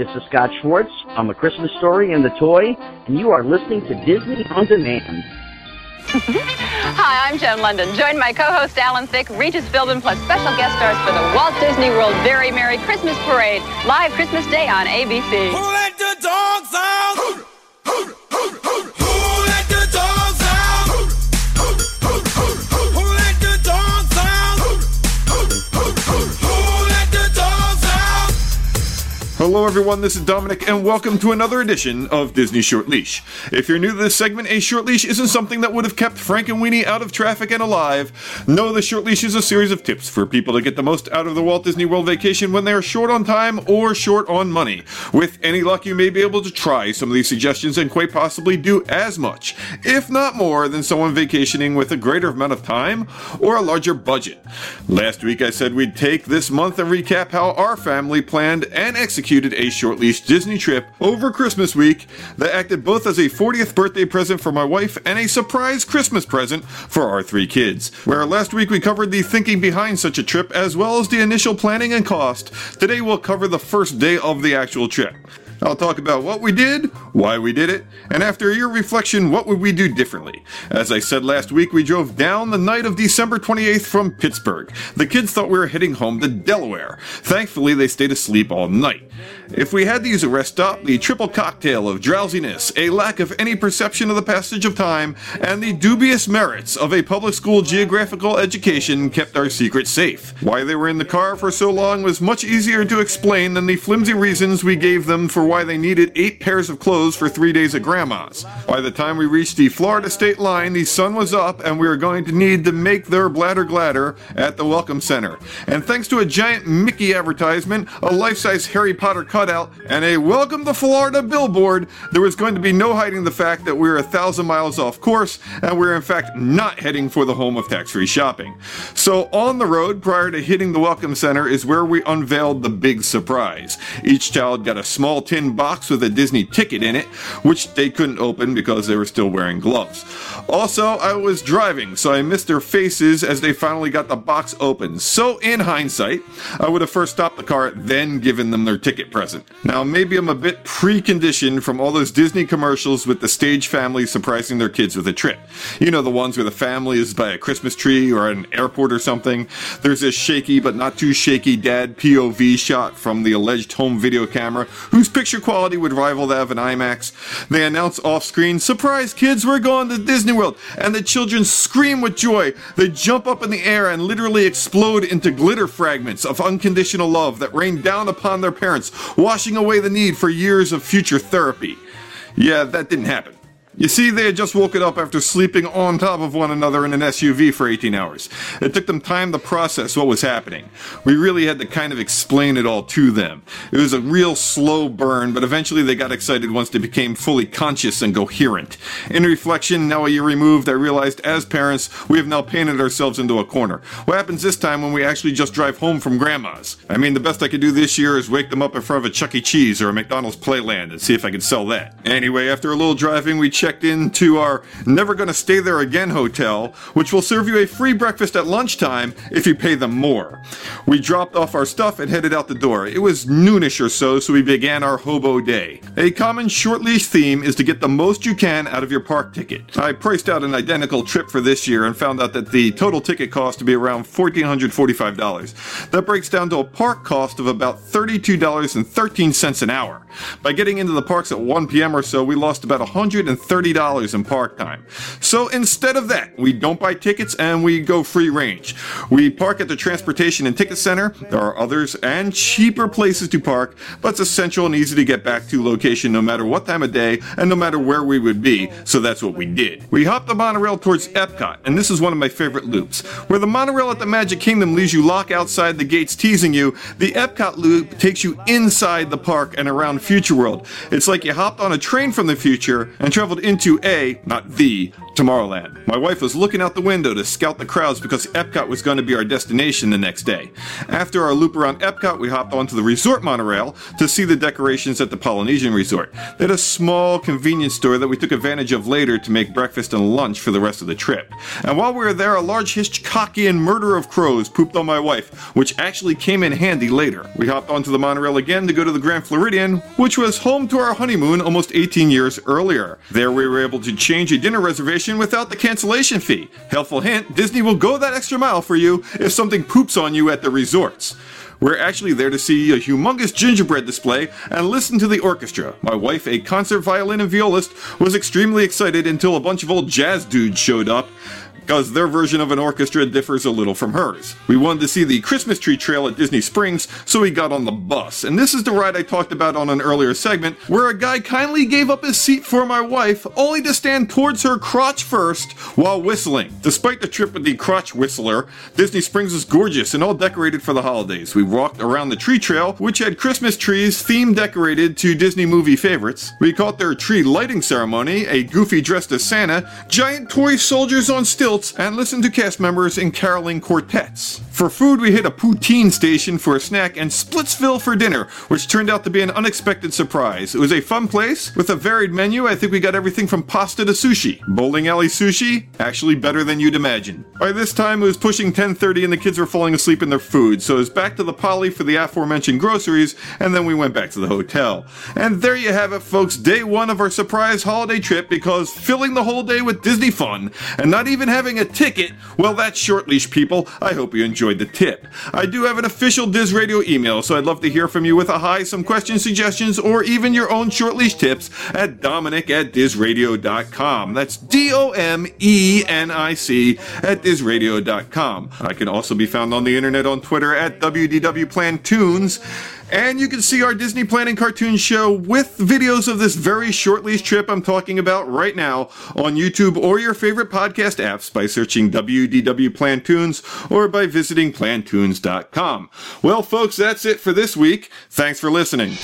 This is Scott Schwartz. I'm a Christmas Story and the Toy, and you are listening to Disney On Demand. [laughs] Hi, I'm Joan Lunden. Join my co-host Alan Thicke, Regis Philbin, plus special guest stars for the Walt Disney World Very Merry Christmas Parade, live Christmas Day on ABC. Who let the dogs out? Hello, everyone. This is Domenic, and welcome to another edition of Disney Short Leash. If you're new to this segment, a short leash isn't something that would have kept Frankenweenie out of traffic and alive. No, the short leash is a series of tips for people to get the most out of the Walt Disney World vacation when they are short on time or short on money. With any luck, you may be able to try some of these suggestions and quite possibly do as much, if not more, than someone vacationing with a greater amount of time or a larger budget. Last week, I said we'd take this month and recap how our family planned and executed a short leash Disney trip over Christmas week that acted both as a 40th birthday present for my wife and a surprise Christmas present for our three kids. Where last week we covered the thinking behind such a trip as well as the initial planning and cost, today we'll cover the first day of the actual trip. I'll talk about what we did, why we did it, and after your reflection, what would we do differently? As I said last week, we drove down the night of December 28th from Pittsburgh. The kids thought we were heading home to Delaware. Thankfully, they stayed asleep all night. If we had to use a rest stop, the triple cocktail of drowsiness, a lack of any perception of the passage of time, and the dubious merits of a public school geographical education kept our secret safe. Why they were in the car for so long was much easier to explain than the flimsy reasons we gave them for why they needed eight pairs of clothes for three days at grandma's. By the time we reached the Florida state line, the sun was up and we were going to need to make their bladder gladder at the Welcome Center. And thanks to a giant Mickey advertisement, a life size Harry Potter cutout, and a Welcome to Florida billboard, there was going to be no hiding the fact that we're a thousand miles off course and we we're in fact not heading for the home of tax free shopping. So on the road, prior to hitting the Welcome Center, is where we unveiled the big surprise. Each child got a small tin box with a Disney ticket in it, which they couldn't open because they were still wearing gloves. Also, I was driving, so I missed their faces as they finally got the box open. So, in hindsight, I would have first stopped the car, then given them their ticket present. Now, maybe I'm a bit preconditioned from all those Disney commercials with the stage family surprising their kids with a trip. You know, the ones where the family is by a Christmas tree or an airport or something. There's this shaky but not too shaky dad POV shot from the alleged home video camera, whose picture quality would rival that of an IMAX. They announce off screen, Surprise kids, we're going to Disney World! And the children scream with joy. They jump up in the air and literally explode into glitter fragments of unconditional love that rain down upon their parents, washing away the need for years of future therapy. Yeah, that didn't happen. You see, they had just woken up after sleeping on top of one another in an SUV for 18 hours. It took them time to process what was happening. We really had to kind of explain it all to them. It was a real slow burn, but eventually they got excited once they became fully conscious and coherent. In reflection, now a year removed, I realized as parents, we have now painted ourselves into a corner. What happens this time when we actually just drive home from grandma's? I mean, the best I could do this year is wake them up in front of a Chuck E. Cheese or a McDonald's Playland and see if I could sell that. Anyway, after a little driving, we checked into our Never Gonna Stay There Again hotel, which will serve you a free breakfast at lunchtime if you pay them more. We dropped off our stuff and headed out the door. It was noonish or so, so we began our hobo day. A common short leash theme is to get the most you can out of your park ticket. I priced out an identical trip for this year and found out that the total ticket cost to be around $1,445. That breaks down to a park cost of about $32.13 an hour. By getting into the parks at 1 p.m. or so, we lost about $130 in park time. So instead of that, we don't buy tickets and we go free range. We park at the Transportation and Ticket Center. There are others and cheaper places to park, but it's a central and easy to get back to location no matter what time of day and no matter where we would be, so that's what we did. We hopped the monorail towards Epcot, and this is one of my favorite loops. Where the monorail at the Magic Kingdom leaves you lock outside the gates teasing you, the Epcot loop takes you inside the park and around Future World. It's like you hopped on a train from the future and traveled into a, not the, Tomorrowland. My wife was looking out the window to scout the crowds because Epcot was going to be our destination the next day. After our loop around Epcot, we hopped onto the resort monorail to see the decorations at the Polynesian Resort. They had a small convenience store that we took advantage of later to make breakfast and lunch for the rest of the trip. And while we were there, a large Hitchcockian murder of crows pooped on my wife, which actually came in handy later. We hopped onto the monorail again to go to the Grand Floridian, which was home to our honeymoon almost 18 years earlier. There we were able to change a dinner reservation without the cancellation fee. Helpful hint Disney will go that extra mile for you if something poops on you at the resorts. We're actually there to see a humongous gingerbread display and listen to the orchestra. My wife, a concert violin and violist, was extremely excited until a bunch of old jazz dudes showed up because their version of an orchestra differs a little from hers. We wanted to see the Christmas tree trail at Disney Springs, so we got on the bus. And this is the ride I talked about on an earlier segment, where a guy kindly gave up his seat for my wife, only to stand towards her crotch first while whistling. Despite the trip with the crotch whistler, Disney Springs is gorgeous and all decorated for the holidays. We walked around the tree trail, which had Christmas trees theme decorated to Disney movie favorites. We caught their tree lighting ceremony, a goofy dressed as Santa, giant toy soldiers on stilts, and listen to cast members in caroling quartets. For food, we hit a poutine station for a snack and Splitsville for dinner, which turned out to be an unexpected surprise. It was a fun place with a varied menu. I think we got everything from pasta to sushi. Bowling alley sushi, actually better than you'd imagine. By this time, it was pushing 10:30 and the kids were falling asleep in their food, so it was back to the poly for the aforementioned groceries, and then we went back to the hotel. And there you have it, folks. Day one of our surprise holiday trip because filling the whole day with Disney fun and not even having a ticket, well, that's short leash, people. I hope you enjoyed the tip. I do have an official Diz Radio email, so I'd love to hear from you with a hi, some questions, suggestions, or even your own short leash tips at domenic at dizradio.com. That's D O M E N I C at dizradio.com. I can also be found on the internet on Twitter at WDW WDWPlantoons. And you can see our Disney Planning Cartoon Show with videos of this very short leash trip I'm talking about right now on YouTube or your favorite podcast apps by searching WDW Plantoons or by visiting plantoons.com. Well, folks, that's it for this week. Thanks for listening.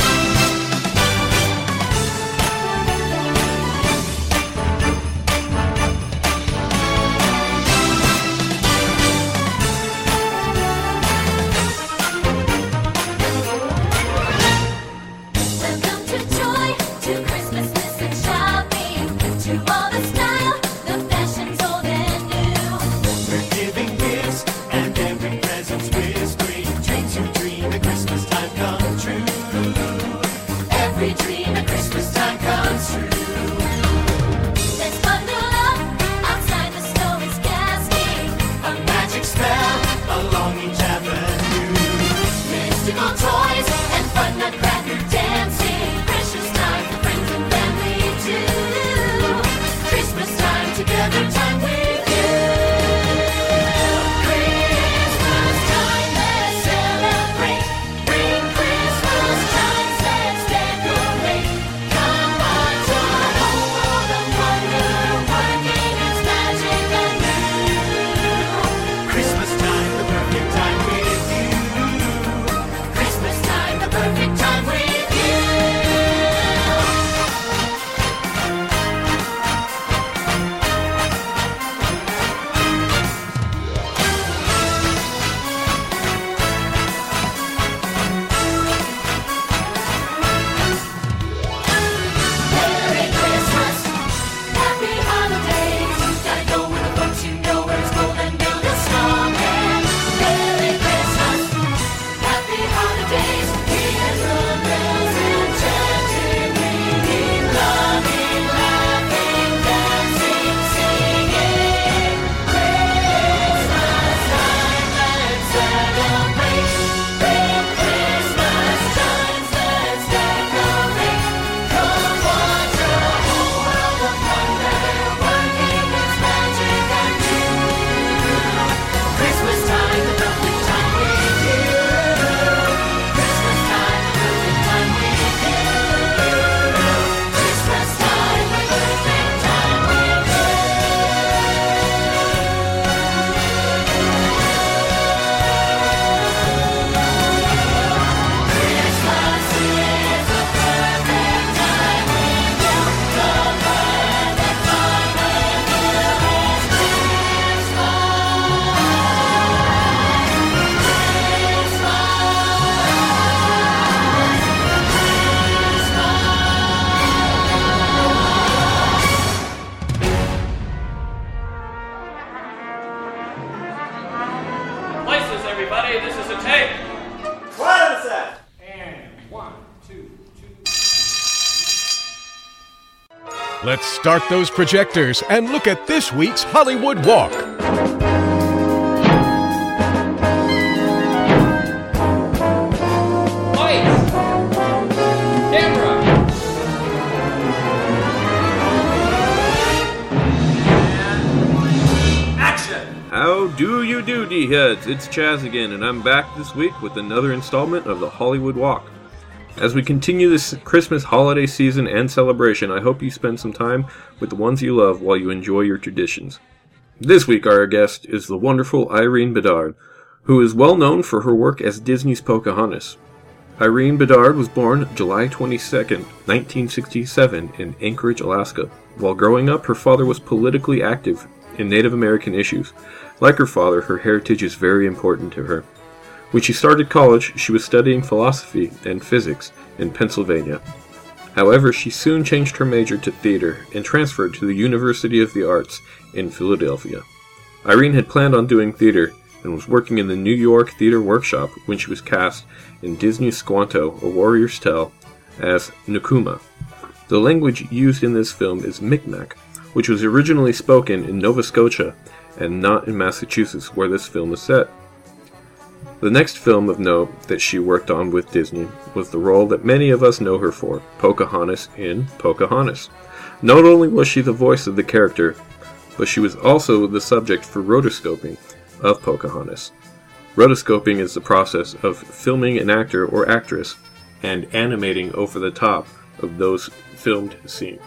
Start those projectors and look at this week's Hollywood Walk. How do you do, D heads? It's Chaz again, and I'm back this week with another installment of the Hollywood Walk. As we continue this Christmas holiday season and celebration, I hope you spend some time with the ones you love while you enjoy your traditions. This week, our guest is the wonderful Irene Bedard, who is well known for her work as Disney's Pocahontas. Irene Bedard was born July 22, 1967, in Anchorage, Alaska. While growing up, her father was politically active in Native American issues. Like her father, her heritage is very important to her. When she started college, she was studying philosophy and physics in Pennsylvania. However, she soon changed her major to theater and transferred to the University of the Arts in Philadelphia. Irene had planned on doing theater and was working in the New York Theater Workshop when she was cast in Disney's Squanto, A Warrior's Tale, as Nakuma. The language used in this film is Micmac, which was originally spoken in Nova Scotia and not in Massachusetts, where this film is set. The next film of note that she worked on with Disney was the role that many of us know her for, Pocahontas in Pocahontas. Not only was she the voice of the character, but she was also the subject for rotoscoping of Pocahontas. Rotoscoping is the process of filming an actor or actress and animating over the top of those filmed scenes.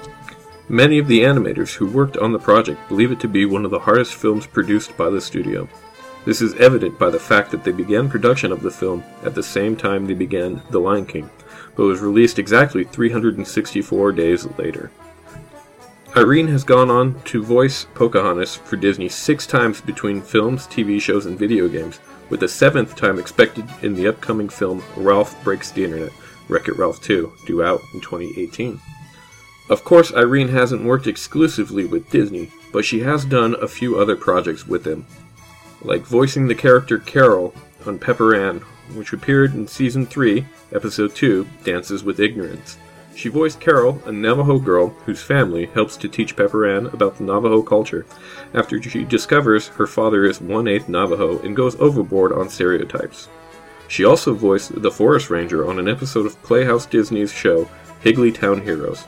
Many of the animators who worked on the project believe it to be one of the hardest films produced by the studio. This is evident by the fact that they began production of the film at the same time they began The Lion King, but was released exactly 364 days later. Irene has gone on to voice Pocahontas for Disney six times between films, TV shows, and video games, with a seventh time expected in the upcoming film Ralph Breaks the Internet, Wreck It Ralph 2, due out in 2018. Of course, Irene hasn't worked exclusively with Disney, but she has done a few other projects with them, like voicing the character Carol on Pepper Ann, which appeared in Season 3, Episode 2, Dances with Ignorance. She voiced Carol, a Navajo girl whose family helps to teach Pepper Ann about the Navajo culture after she discovers her father is one eighth Navajo and goes overboard on stereotypes. She also voiced the Forest Ranger on an episode of Playhouse Disney's show Higglytown Heroes.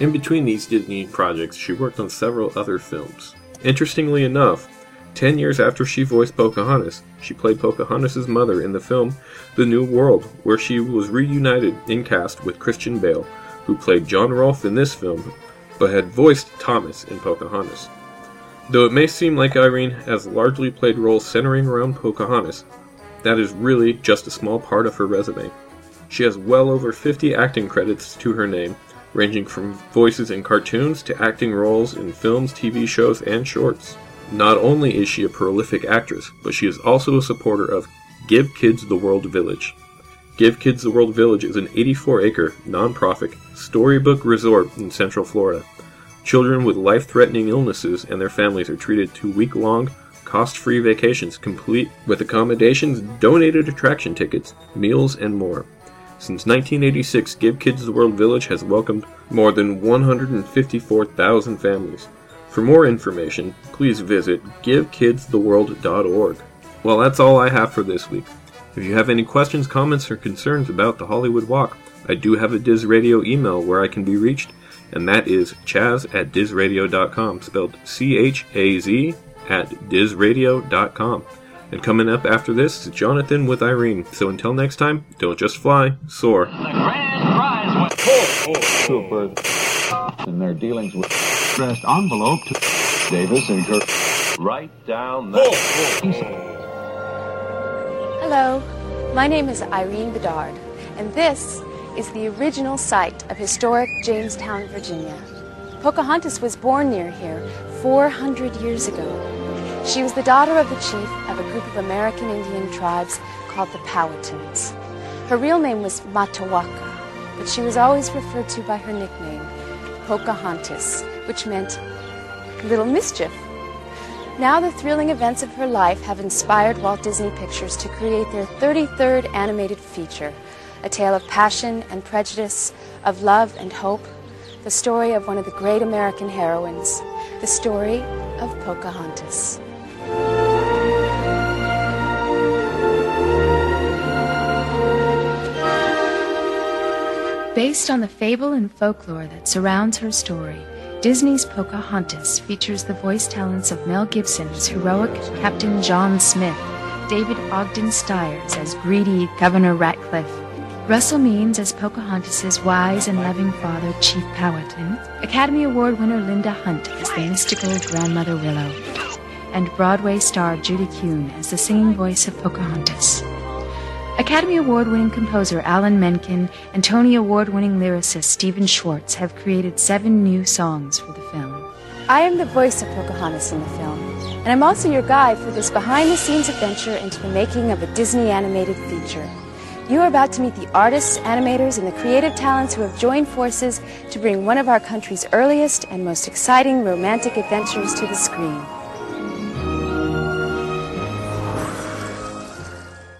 In between these Disney projects, she worked on several other films. Interestingly enough, ten years after she voiced Pocahontas, she played Pocahontas' mother in the film The New World, where she was reunited in cast with Christian Bale, who played John Rolfe in this film, but had voiced Thomas in Pocahontas. Though it may seem like Irene has largely played roles centering around Pocahontas, that is really just a small part of her resume. She has well over 50 acting credits to her name, ranging from voices in cartoons to acting roles in films, TV shows, and shorts. Not only is she a prolific actress, but she is also a supporter of Give Kids the World Village. Give Kids the World Village is an 84 acre, non-profit, storybook resort in Central Florida. Children with life threatening illnesses and their families are treated to week long, cost free vacations complete with accommodations, donated attraction tickets, meals, and more. Since 1986, Give Kids the World Village has welcomed more than 154,000 families. For more information, please visit givekidstheworld.org. Well, that's all I have for this week. If you have any questions, comments, or concerns about the Hollywood Walk, I do have a Diz Radio email where I can be reached, and that is chaz at dizradio.com, spelled C H A Z at dizradio.com. And coming up after this is Jonathan with Irene. So until next time, don't just fly, soar. Super. In their dealings with addressed envelope to Davis and Kirk. Right down the. Hello, my name is Irene Bedard, and this is the original site of historic Jamestown, Virginia. Pocahontas was born near here 400 years ago. She was the daughter of the chief of a group of American Indian tribes called the Powhatans. Her real name was Matawaka, but she was always referred to by her nickname, Pocahontas, which meant little mischief. Now, the thrilling events of her life have inspired Walt Disney Pictures to create their 33rd animated feature, a tale of passion and prejudice, of love and hope, the story of one of the great American heroines, the story of Pocahontas. Based on the fable and folklore that surrounds her story, Disney's Pocahontas features the voice talents of Mel Gibson as heroic Captain John Smith, David Ogden Stiers as greedy Governor Ratcliffe, Russell Means as Pocahontas' wise and loving father, Chief Powhatan, Academy Award winner Linda Hunt as the mystical Grandmother Willow, and Broadway star Judy Kuhn as the singing voice of Pocahontas. Academy Award winning composer Alan Menken and Tony Award winning lyricist Stephen Schwartz have created seven new songs for the film. I am the voice of Pocahontas in the film, and I'm also your guide for this behind the scenes adventure into the making of a Disney animated feature. You are about to meet the artists, animators, and the creative talents who have joined forces to bring one of our country's earliest and most exciting romantic adventures to the screen.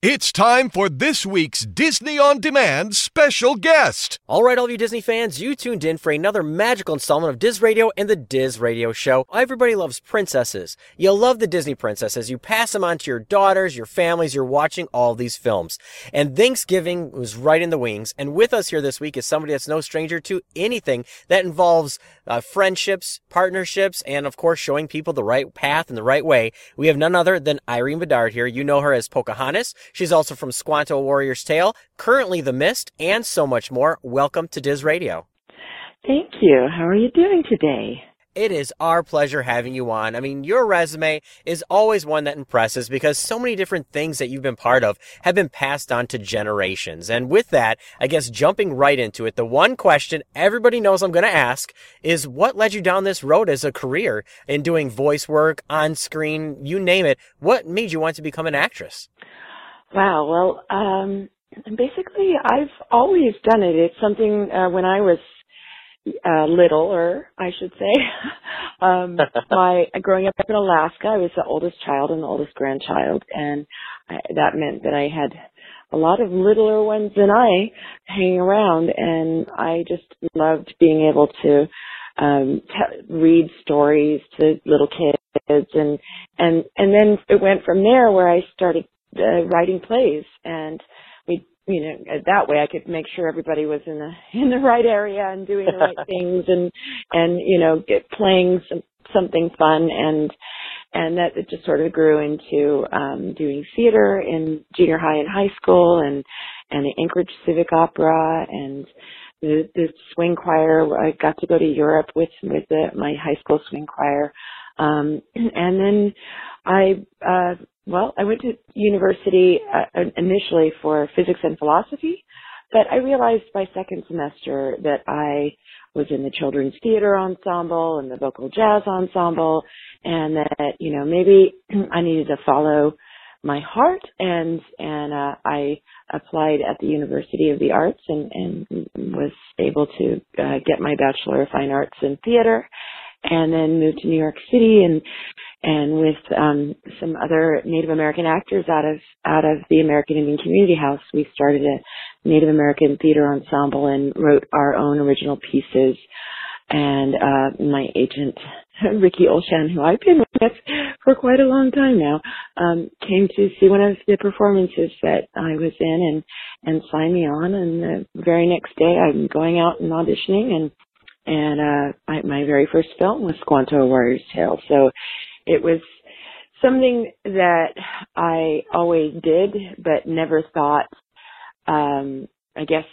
It's time for this week's Disney On Demand special guest. All right, all of you Disney fans, you tuned in for another magical installment of Diz Radio and the Diz Radio Show. Everybody loves princesses. You love the Disney princesses. You pass them on to your daughters, your families. You're watching all these films. And Thanksgiving was right in the wings. And with us here this week is somebody that's no stranger to anything that involves uh, friendships, partnerships, and of course, showing people the right path and the right way. We have none other than Irene Bedard here. You know her as Pocahontas. She's also from Squanto Warrior's Tale, currently The Mist, and so much more. Welcome to Diz Radio. Thank you. How are you doing today? It is our pleasure having you on. I mean, your resume is always one that impresses because so many different things that you've been part of have been passed on to generations. And with that, I guess jumping right into it, the one question everybody knows I'm going to ask is what led you down this road as a career in doing voice work, on screen, you name it? What made you want to become an actress? Wow. Well, um, basically, I've always done it. It's something uh, when I was uh, littler, I should say. [laughs] um, my growing up in Alaska, I was the oldest child and the oldest grandchild, and I, that meant that I had a lot of littler ones than I hanging around, and I just loved being able to um te- read stories to little kids and and and then it went from there where I started uh, writing plays and we you know that way I could make sure everybody was in the [laughs] in the right area and doing the right [laughs] things and and you know get playing some something fun. And and that it just sort of grew into um doing theater in junior high and high school and and the Anchorage Civic Opera and the the swing choir. I got to go to Europe with with the, my high school swing choir. Um [clears throat] and then I uh well, I went to university uh, initially for physics and philosophy, but I realized by second semester that I was in the children's theater ensemble and the vocal jazz ensemble and that, you know, maybe [clears throat] I needed to follow my heart and and uh I applied at the University of the Arts and and was able to uh, get my bachelor of fine arts in theater and then moved to New York City and and with um some other Native American actors out of out of the American Indian Community House, we started a Native American theater ensemble and wrote our own original pieces. And uh my agent [laughs] Ricky Olshan, who I've been with for quite a long time now, um, came to see one of the performances that I was in and and signed me on. And the very next day, I'm going out and auditioning and and uh my, my very first film was Squanto a Warrior's Tale. So it was something that I always did, but never thought. Um, I guess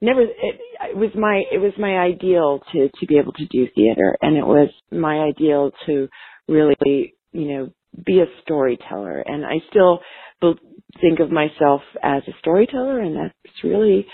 never. It, it was my it was my ideal to to be able to do theater, and it was my ideal to really you know be a storyteller, and I still think of myself as a storyteller, and that's really.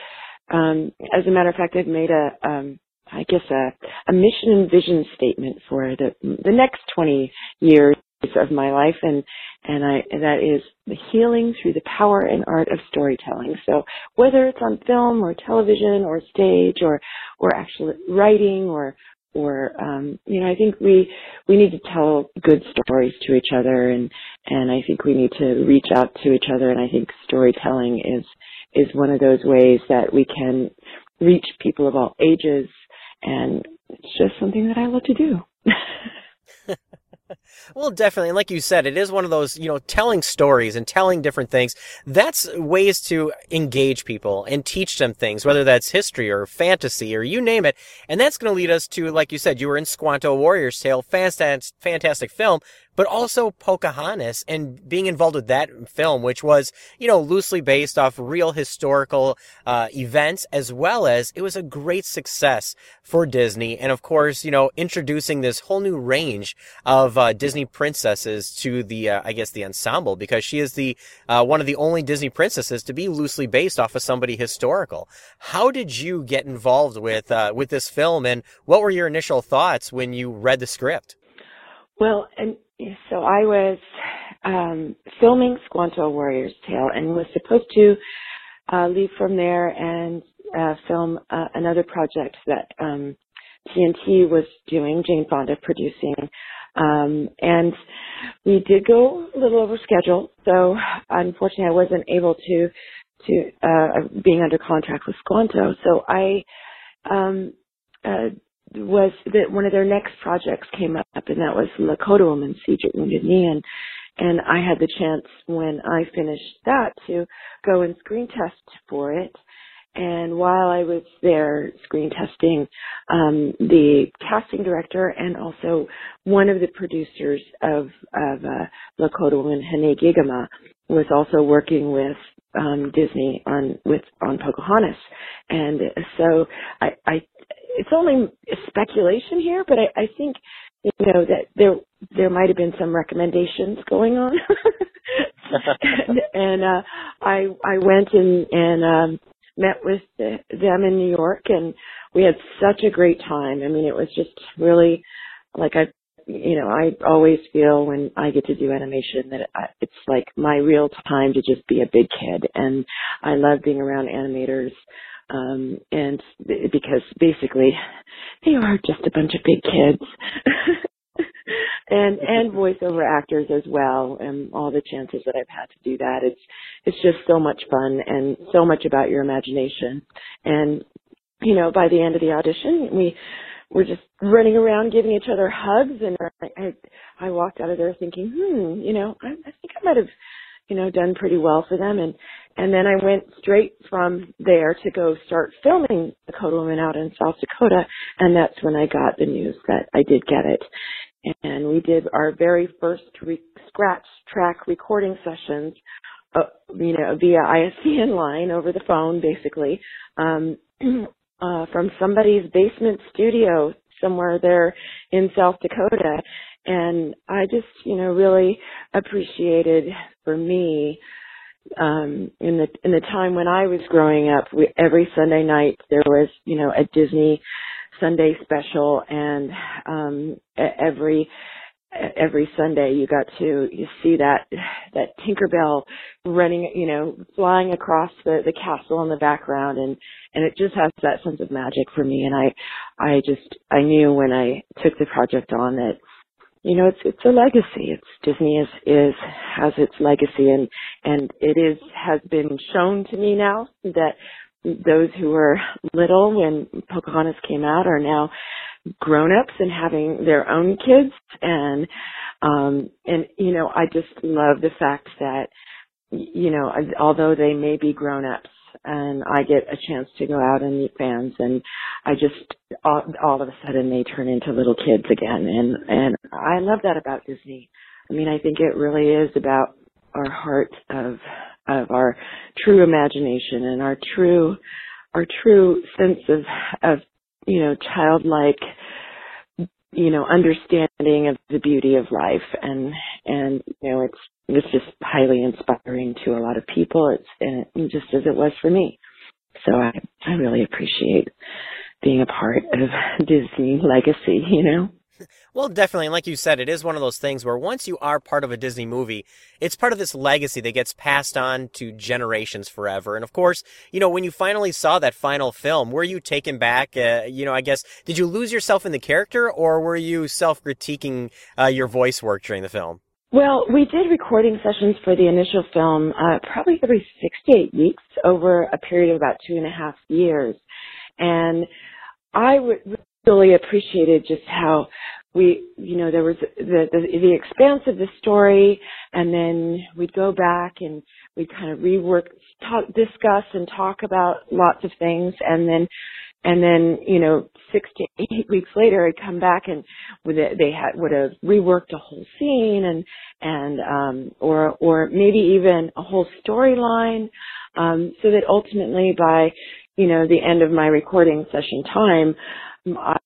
Um, as a matter of fact, I've made a um, I guess a, a mission and vision statement for the the next 20 years of my life and and I and that is the healing through the power and art of storytelling. So whether it's on film or television or stage or or actually writing or or um you know i think we we need to tell good stories to each other and and i think we need to reach out to each other and i think storytelling is is one of those ways that we can reach people of all ages and it's just something that i love to do [laughs] Well, definitely. And like you said, it is one of those, you know, telling stories and telling different things. That's ways to engage people and teach them things, whether that's history or fantasy or you name it. And that's going to lead us to, like you said, you were in Squanto Warrior's Tale, fantastic, fantastic film, but also Pocahontas and being involved with that film, which was, you know, loosely based off real historical uh, events, as well as it was a great success for Disney. And of course, you know, introducing this whole new range of uh, Disney princesses to the, uh, I guess, the ensemble, because she is the uh, one of the only Disney princesses to be loosely based off of somebody historical. How did you get involved with uh, with this film, and what were your initial thoughts when you read the script? Well, and so I was um, filming Squanto Warrior's Tale and was supposed to uh, leave from there and uh, film uh, another project that um, TNT was doing, Jane Fonda producing. Um, and we did go a little over schedule, so unfortunately I wasn't able to to uh, being under contract with Squanto. So I um, uh, was that one of their next projects came up, and that was Lakota Woman Siege at Wounded Knee, and and I had the chance when I finished that to go and screen test for it. And while I was there screen testing, um, the casting director and also one of the producers of of uh, Lakota Woman, Hene Gigama, was also working with um, Disney on with on Pocahontas, and so I, I it's only speculation here, but I, I think you know that there there might have been some recommendations going on, and, [laughs] and uh, I I went and and um, met with the, them in New York, and we had such a great time. I mean, it was just really like I you know, I always feel when I get to do animation that I, it's like my real time to just be a big kid, and I love being around animators, um, and because basically they are just a bunch of big kids. [laughs] and and [laughs] voiceover actors as well and all the chances that I've had to do that it's it's just so much fun and so much about your imagination and you know by the end of the audition we were just running around giving each other hugs and I, I I walked out of there thinking, hmm, you know, I, I think I might have, you know, done pretty well for them and and then I went straight from there to go start filming Lakota Woman out in South Dakota and that's when I got the news that I did get it. And we did our very first re- scratch track recording sessions uh, you know, via ISDN [laughs] line over the phone, basically. Um, [clears throat] uh, from somebody's basement studio somewhere there in South Dakota. And I just, you know, really appreciated for me, um, in the, in the time when I was growing up, we, every Sunday night there was, you know, a Disney Sunday special and, um, every, every Sunday you got to you see that that Tinkerbell running, you know, flying across the the castle in the background and and it just has that sense of magic for me and I I just I knew when I took the project on that you know it's it's a legacy. It's disney is is has its legacy and and it is has been shown to me now that those who were little when pocahontas came out are now grown-ups and having their own kids and um and you know I just love the fact that you know although they may be grown-ups and I get a chance to go out and meet fans and I just all, all of a sudden they turn into little kids again and and I love that about Disney. I mean I think it really is about our heart of of our true imagination and our true our true sense of of you know, childlike, you know, understanding of the beauty of life and, and, you know, it's, it's just highly inspiring to a lot of people. It's, and it, just as it was for me. So I, I really appreciate being a part of [laughs] Disney legacy, you know? [laughs] Well, definitely. And like you said, it is one of those things where once you are part of a Disney movie, it's part of this legacy that gets passed on to generations forever. And of course, you know, when you finally saw that final film, were you taken back? Uh, you know, I guess, did you lose yourself in the character or were you self critiquing uh, your voice work during the film? Well, we did recording sessions for the initial film uh, probably every six to eight weeks over a period of about two and a half years. And I would really appreciated just how we, you know, there was the, the, the expanse of the story and then we'd go back and we'd kind of rework, talk, discuss and talk about lots of things and then and then you know six to eight weeks later I'd come back and they had would have reworked a whole scene and and um or or maybe even a whole storyline um so that ultimately by you know the end of my recording session time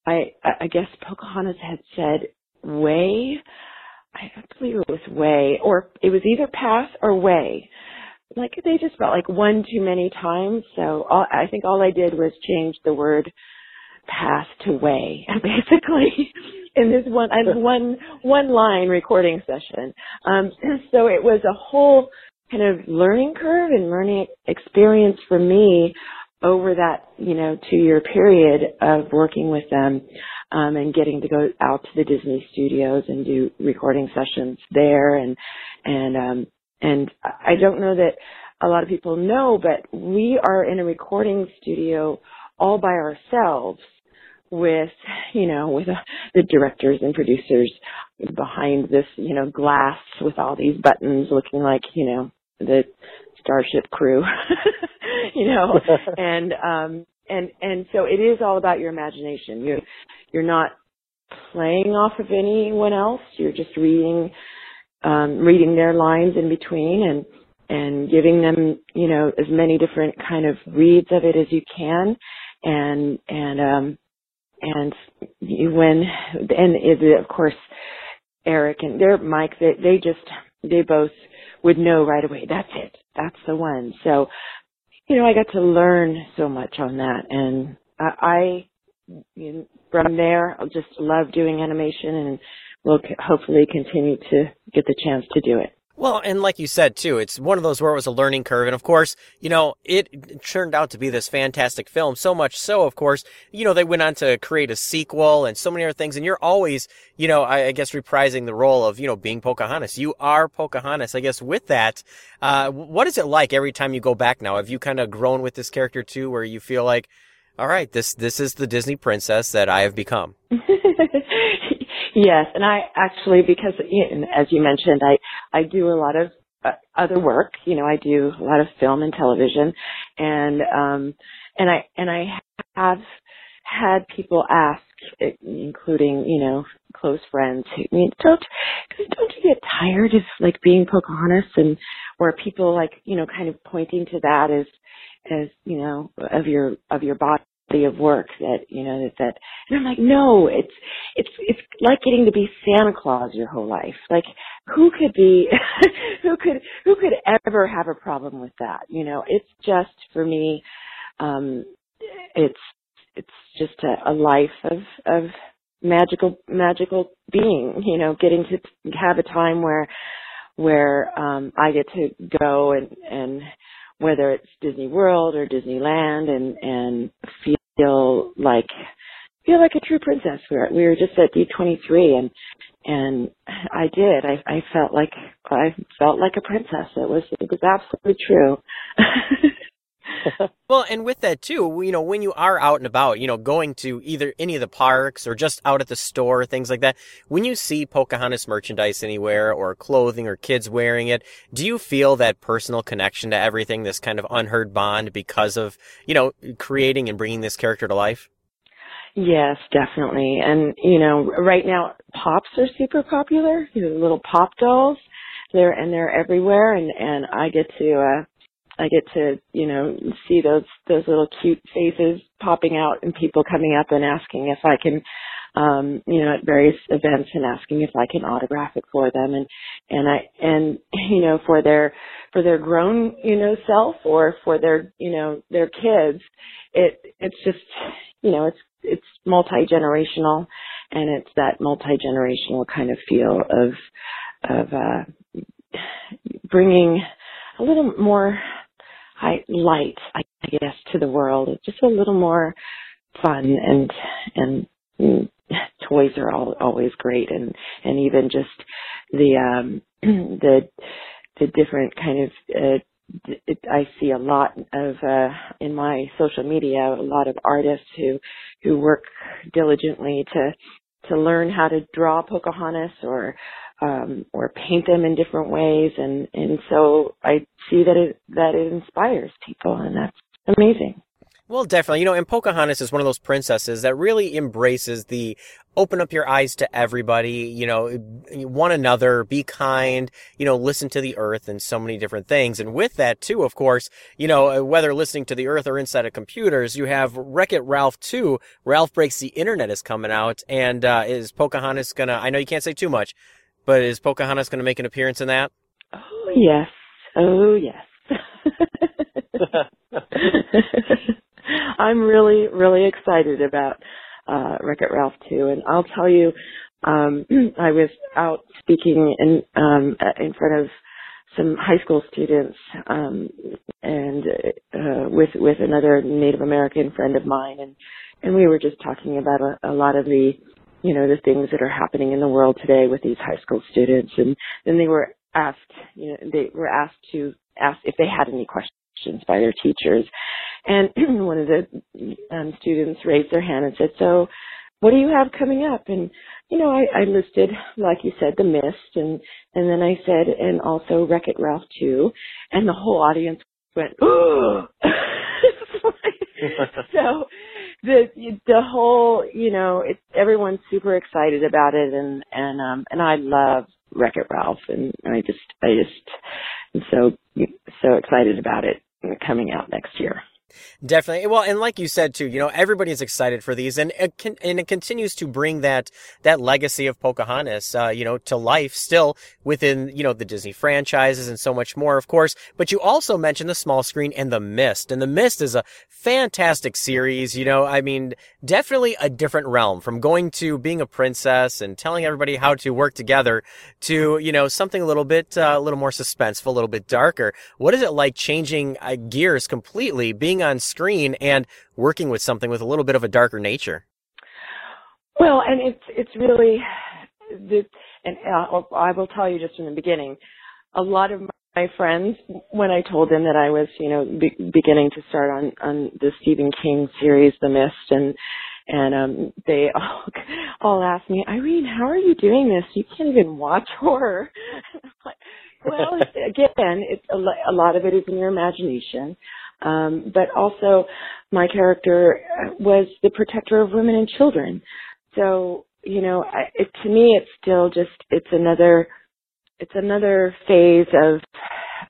I I guess Pocahontas had said way I believe it was way or it was either pass or way like they just felt like one too many times. So all, I think all I did was change the word pass to way, [laughs] basically, in this one and [laughs] one one line recording session. Um, [clears throat] so it was a whole kind of learning curve and learning experience for me over that you know two year period of working with them um, and getting to go out to the Disney studios and do recording sessions there. And and um, and I don't know that a lot of people know, but we are in a recording studio all by ourselves with, you know, with uh, the directors and producers behind this, you know, glass with all these buttons looking like, you know, the Starship crew, [laughs] you know, [laughs] and, um, and, and so it is all about your imagination. You, you're not playing off of anyone else. You're just reading um, reading their lines in between and and giving them you know as many different kind of reads of it as you can and and um and you, when and it, of course Eric and their Mike they they just they both would know right away that's it that's the one so you know I got to learn so much on that and I, I from there I just love doing animation and we'll hopefully continue to get the chance to do it. Well, and like you said too, it's one of those where it was a learning curve. And of course, you know, it turned out to be this fantastic film. So much so, of course, you know, they went on to create a sequel and so many other things. And you're always, you know, I, I guess reprising the role of, you know, being Pocahontas. You are Pocahontas. I guess with that, uh, what is it like every time you go back now? Have you kind of grown with this character too, where you feel like, all right, this, this is the Disney princess that I have become? [laughs] Yes, and I actually, because as you mentioned, I I do a lot of uh, other work. You know, I do a lot of film and television, and um, and I and I have had people ask, including you know close friends, I mean, don't don't you get tired of like being Pocahontas, and where people like you know kind of pointing to that as as you know of your of your body of work that you know that that and I'm like no it's it's it's like getting to be Santa Claus your whole life. Like who could be [laughs] who could who could ever have a problem with that? You know it's just for me um it's it's just a, a life of of magical magical being you know getting to have a time where where um I get to go and and whether it's Disney World or Disneyland and and feel like feel like a true princess. We were we were just at D23 and and I did. I I felt like I felt like a princess. It was it was absolutely true. [laughs] [laughs] well, and with that too, you know, when you are out and about, you know, going to either any of the parks or just out at the store, things like that, when you see Pocahontas merchandise anywhere or clothing or kids wearing it, do you feel that personal connection to everything, this kind of unheard bond because of, you know, creating and bringing this character to life? Yes, definitely. And, you know, right now pops are super popular, you know, little pop dolls. They're, and they're everywhere and, and I get to, uh, I get to, you know, see those those little cute faces popping out and people coming up and asking if I can um, you know, at various events and asking if I can autograph it for them. And and I and [laughs] you know, for their for their grown, you know, self or for their, you know, their kids, it it's just you know, it's it's multi generational and it's that multi generational kind of feel of of uh, bringing a little more high, light, I guess, to the world. It's just a little more fun and and mm, toys are all, always great and and even just the um [clears throat] the the different kind of uh, I see a lot of uh, in my social media a lot of artists who who work diligently to to learn how to draw Pocahontas or um, or paint them in different ways and and so I see that it that it inspires people and that's amazing. Well, definitely. You know, and Pocahontas is one of those princesses that really embraces the open up your eyes to everybody, you know, one another, be kind, you know, listen to the earth and so many different things. And with that too, of course, you know, whether listening to the earth or inside of computers, you have Wreck-It Ralph 2. Ralph Breaks the Internet is coming out and, uh, is Pocahontas gonna, I know you can't say too much, but is Pocahontas gonna make an appearance in that? Oh yes. Oh yes. [laughs] I'm really, really excited about uh, Wreck-It Ralph 2. And I'll tell you, um, [clears throat] I was out speaking in, um, in front of some high school students, um, and, uh, with, with another Native American friend of mine. And, and we were just talking about a, a lot of the, you know, the things that are happening in the world today with these high school students. And then they were asked, you know, they were asked to ask if they had any questions by their teachers. And [clears throat] one of the um, students raised their hand and said, "So, what do you have coming up?" And you know, I, I listed, like you said, the mist, and and then I said, and also Wreck It Ralph too, and the whole audience went, [gasps] [laughs] "Oh!" [laughs] so the the whole, you know, it's everyone's super excited about it, and and um and I love Wreck It Ralph, and I just I just am so so excited about it coming out next year. Definitely. Well, and like you said too, you know, everybody is excited for these, and it can, and it continues to bring that that legacy of Pocahontas, uh, you know, to life still within you know the Disney franchises and so much more, of course. But you also mentioned the small screen and the Mist, and the Mist is a fantastic series. You know, I mean, definitely a different realm from going to being a princess and telling everybody how to work together to you know something a little bit uh, a little more suspenseful, a little bit darker. What is it like changing uh, gears completely, being on screen and working with something with a little bit of a darker nature. Well, and it's it's really the and uh, I will tell you just from the beginning, a lot of my friends when I told them that I was you know be, beginning to start on on the Stephen King series, The Mist, and and um they [laughs] all all asked me, Irene, how are you doing this? You can't even watch horror. [laughs] well, [laughs] again, it's a, a lot of it is in your imagination. Um, but also, my character was the protector of women and children. So, you know, I, it, to me, it's still just it's another it's another phase of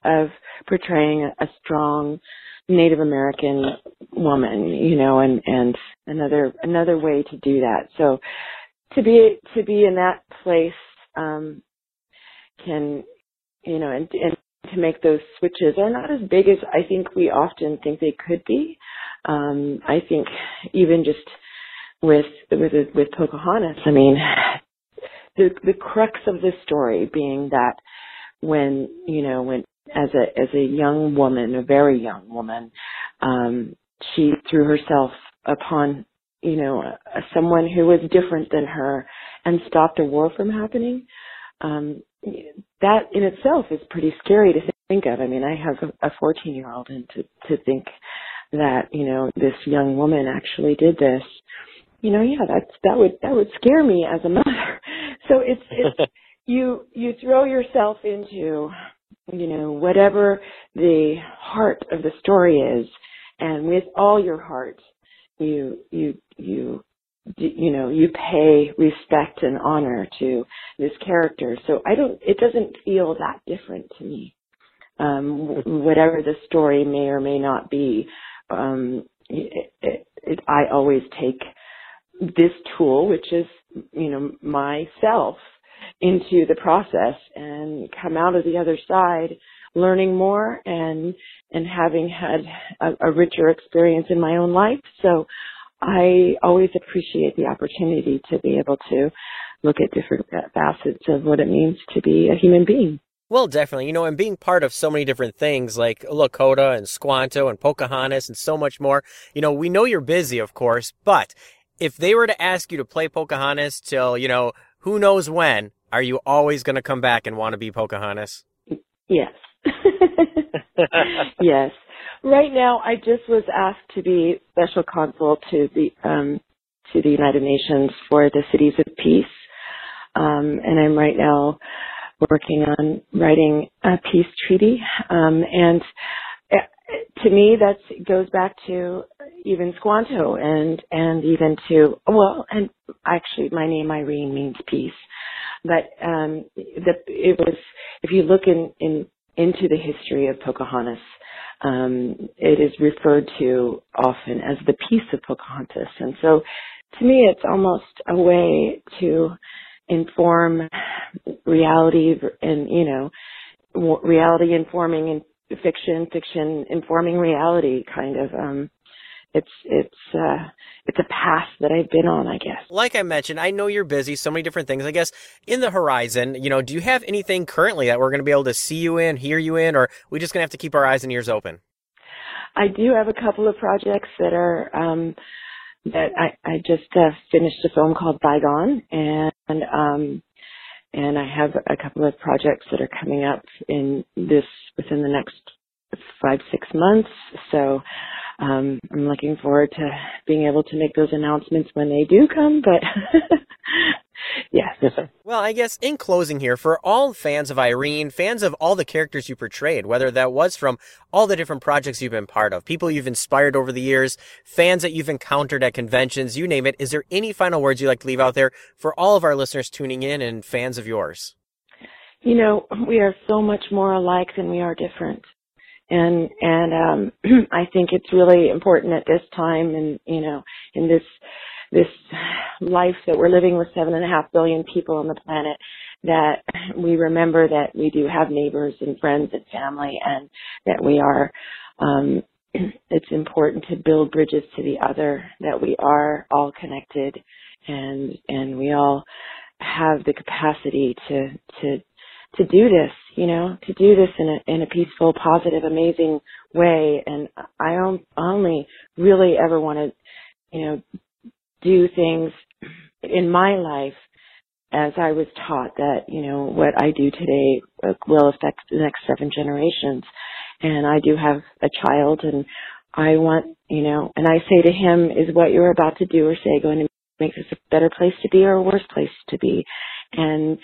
of portraying a, a strong Native American woman, you know, and and another another way to do that. So, to be to be in that place um, can you know and, and to make those switches are not as big as I think we often think they could be. Um, I think even just with with with Pocahontas, I mean, the the crux of the story being that when you know when as a as a young woman, a very young woman, um, she threw herself upon you know someone who was different than her and stopped a war from happening. Um, that in itself is pretty scary to think of. I mean, I have a 14 year old and to, to think that, you know, this young woman actually did this, you know, yeah, that's, that would, that would scare me as a [laughs] mother. So it's, it's, [laughs] you, you throw yourself into, you know, whatever the heart of the story is and with all your heart, you, you, you you know you pay respect and honor to this character. So i don't it doesn't feel that different to me. Um whatever the story may or may not be um it, it, it, i always take this tool which is you know myself into the process and come out of the other side learning more and and having had a, a richer experience in my own life. So I always appreciate the opportunity to be able to look at different facets of what it means to be a human being. Well, definitely. You know, and being part of so many different things like Lakota and Squanto and Pocahontas and so much more, you know, we know you're busy, of course, but if they were to ask you to play Pocahontas till, you know, who knows when, are you always going to come back and want to be Pocahontas? Yes. [laughs] yes. Right now, I just was asked to be special consul to the um, to the United Nations for the Cities of Peace, um, and I'm right now working on writing a peace treaty. Um, and uh, to me, that goes back to even Squanto and and even to well, and actually, my name Irene means peace. But um, the, it was if you look in, in into the history of Pocahontas, um, it is referred to often as the Peace of Pocahontas, and so to me, it's almost a way to inform reality and you know reality informing and fiction fiction informing reality kind of um it's it's uh it's a path that I've been on, I guess. Like I mentioned, I know you're busy, so many different things. I guess in the horizon, you know, do you have anything currently that we're going to be able to see you in, hear you in, or we just going to have to keep our eyes and ears open? I do have a couple of projects that are um that I I just uh, finished a film called Bygone and um and I have a couple of projects that are coming up in this within the next five six months. So um, I'm looking forward to being able to make those announcements when they do come. But [laughs] yes, yes, sir. Well, I guess in closing here, for all fans of Irene, fans of all the characters you portrayed, whether that was from all the different projects you've been part of, people you've inspired over the years, fans that you've encountered at conventions, you name it, is there any final words you'd like to leave out there for all of our listeners tuning in and fans of yours? You know, we are so much more alike than we are different and and um [clears throat] I think it's really important at this time and you know in this this life that we're living with seven and a half billion people on the planet that we remember that we do have neighbors and friends and family and that we are um [clears throat] it's important to build bridges to the other that we are all connected and and we all have the capacity to to to do this, you know, to do this in a in a peaceful, positive, amazing way. And I only really ever want to, you know, do things in my life as I was taught that, you know, what I do today uh, will affect the next seven generations. And I do have a child and I want, you know, and I say to him, is what you're about to do or say going to make this a better place to be or a worse place to be? And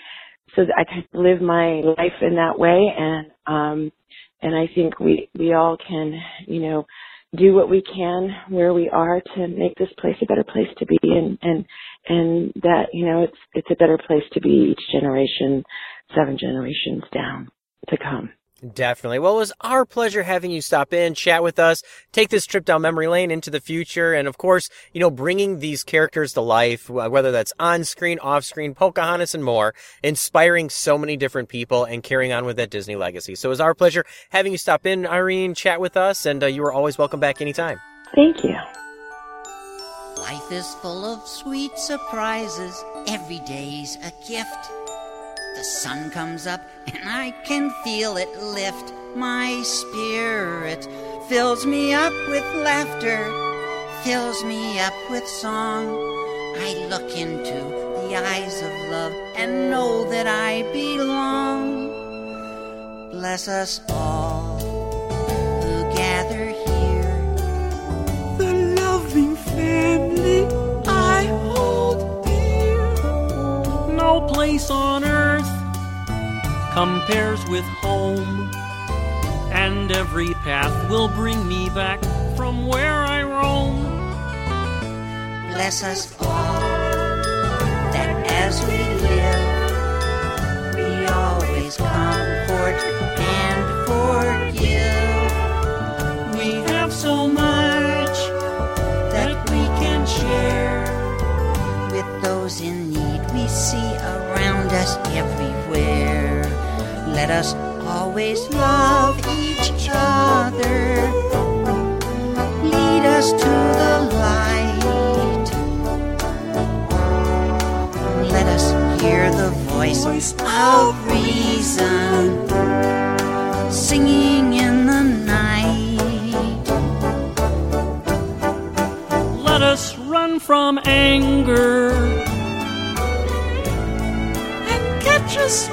so I can live my life in that way and um and I think we we all can, you know, do what we can where we are to make this place a better place to be and and and that, you know, it's it's a better place to be each generation, seven generations down to come. Definitely. Well, it was our pleasure having you stop in, chat with us, take this trip down memory lane into the future, and of course, you know, bringing these characters to life, whether that's on screen, off screen, Pocahontas and more, inspiring so many different people and carrying on with that Disney legacy. So it was our pleasure having you stop in, Irene, chat with us, and uh, you are always welcome back anytime. Thank you. Life is full of sweet surprises. Every day's a gift. The sun comes up and I can feel it lift my spirit. Fills me up with laughter, fills me up with song. I look into the eyes of love and know that I belong. Bless us all who gather here. The loving family I hold dear. No place on earth compares with home. And every path will bring me back from where I roam. Bless us all that as we live, we always comfort and forgive. We have so much that we can share with those in need we see around us everywhere. Let us always love each other. Lead us to the light. Let us hear the voice of reason singing in the night. Let us run from anger and catch us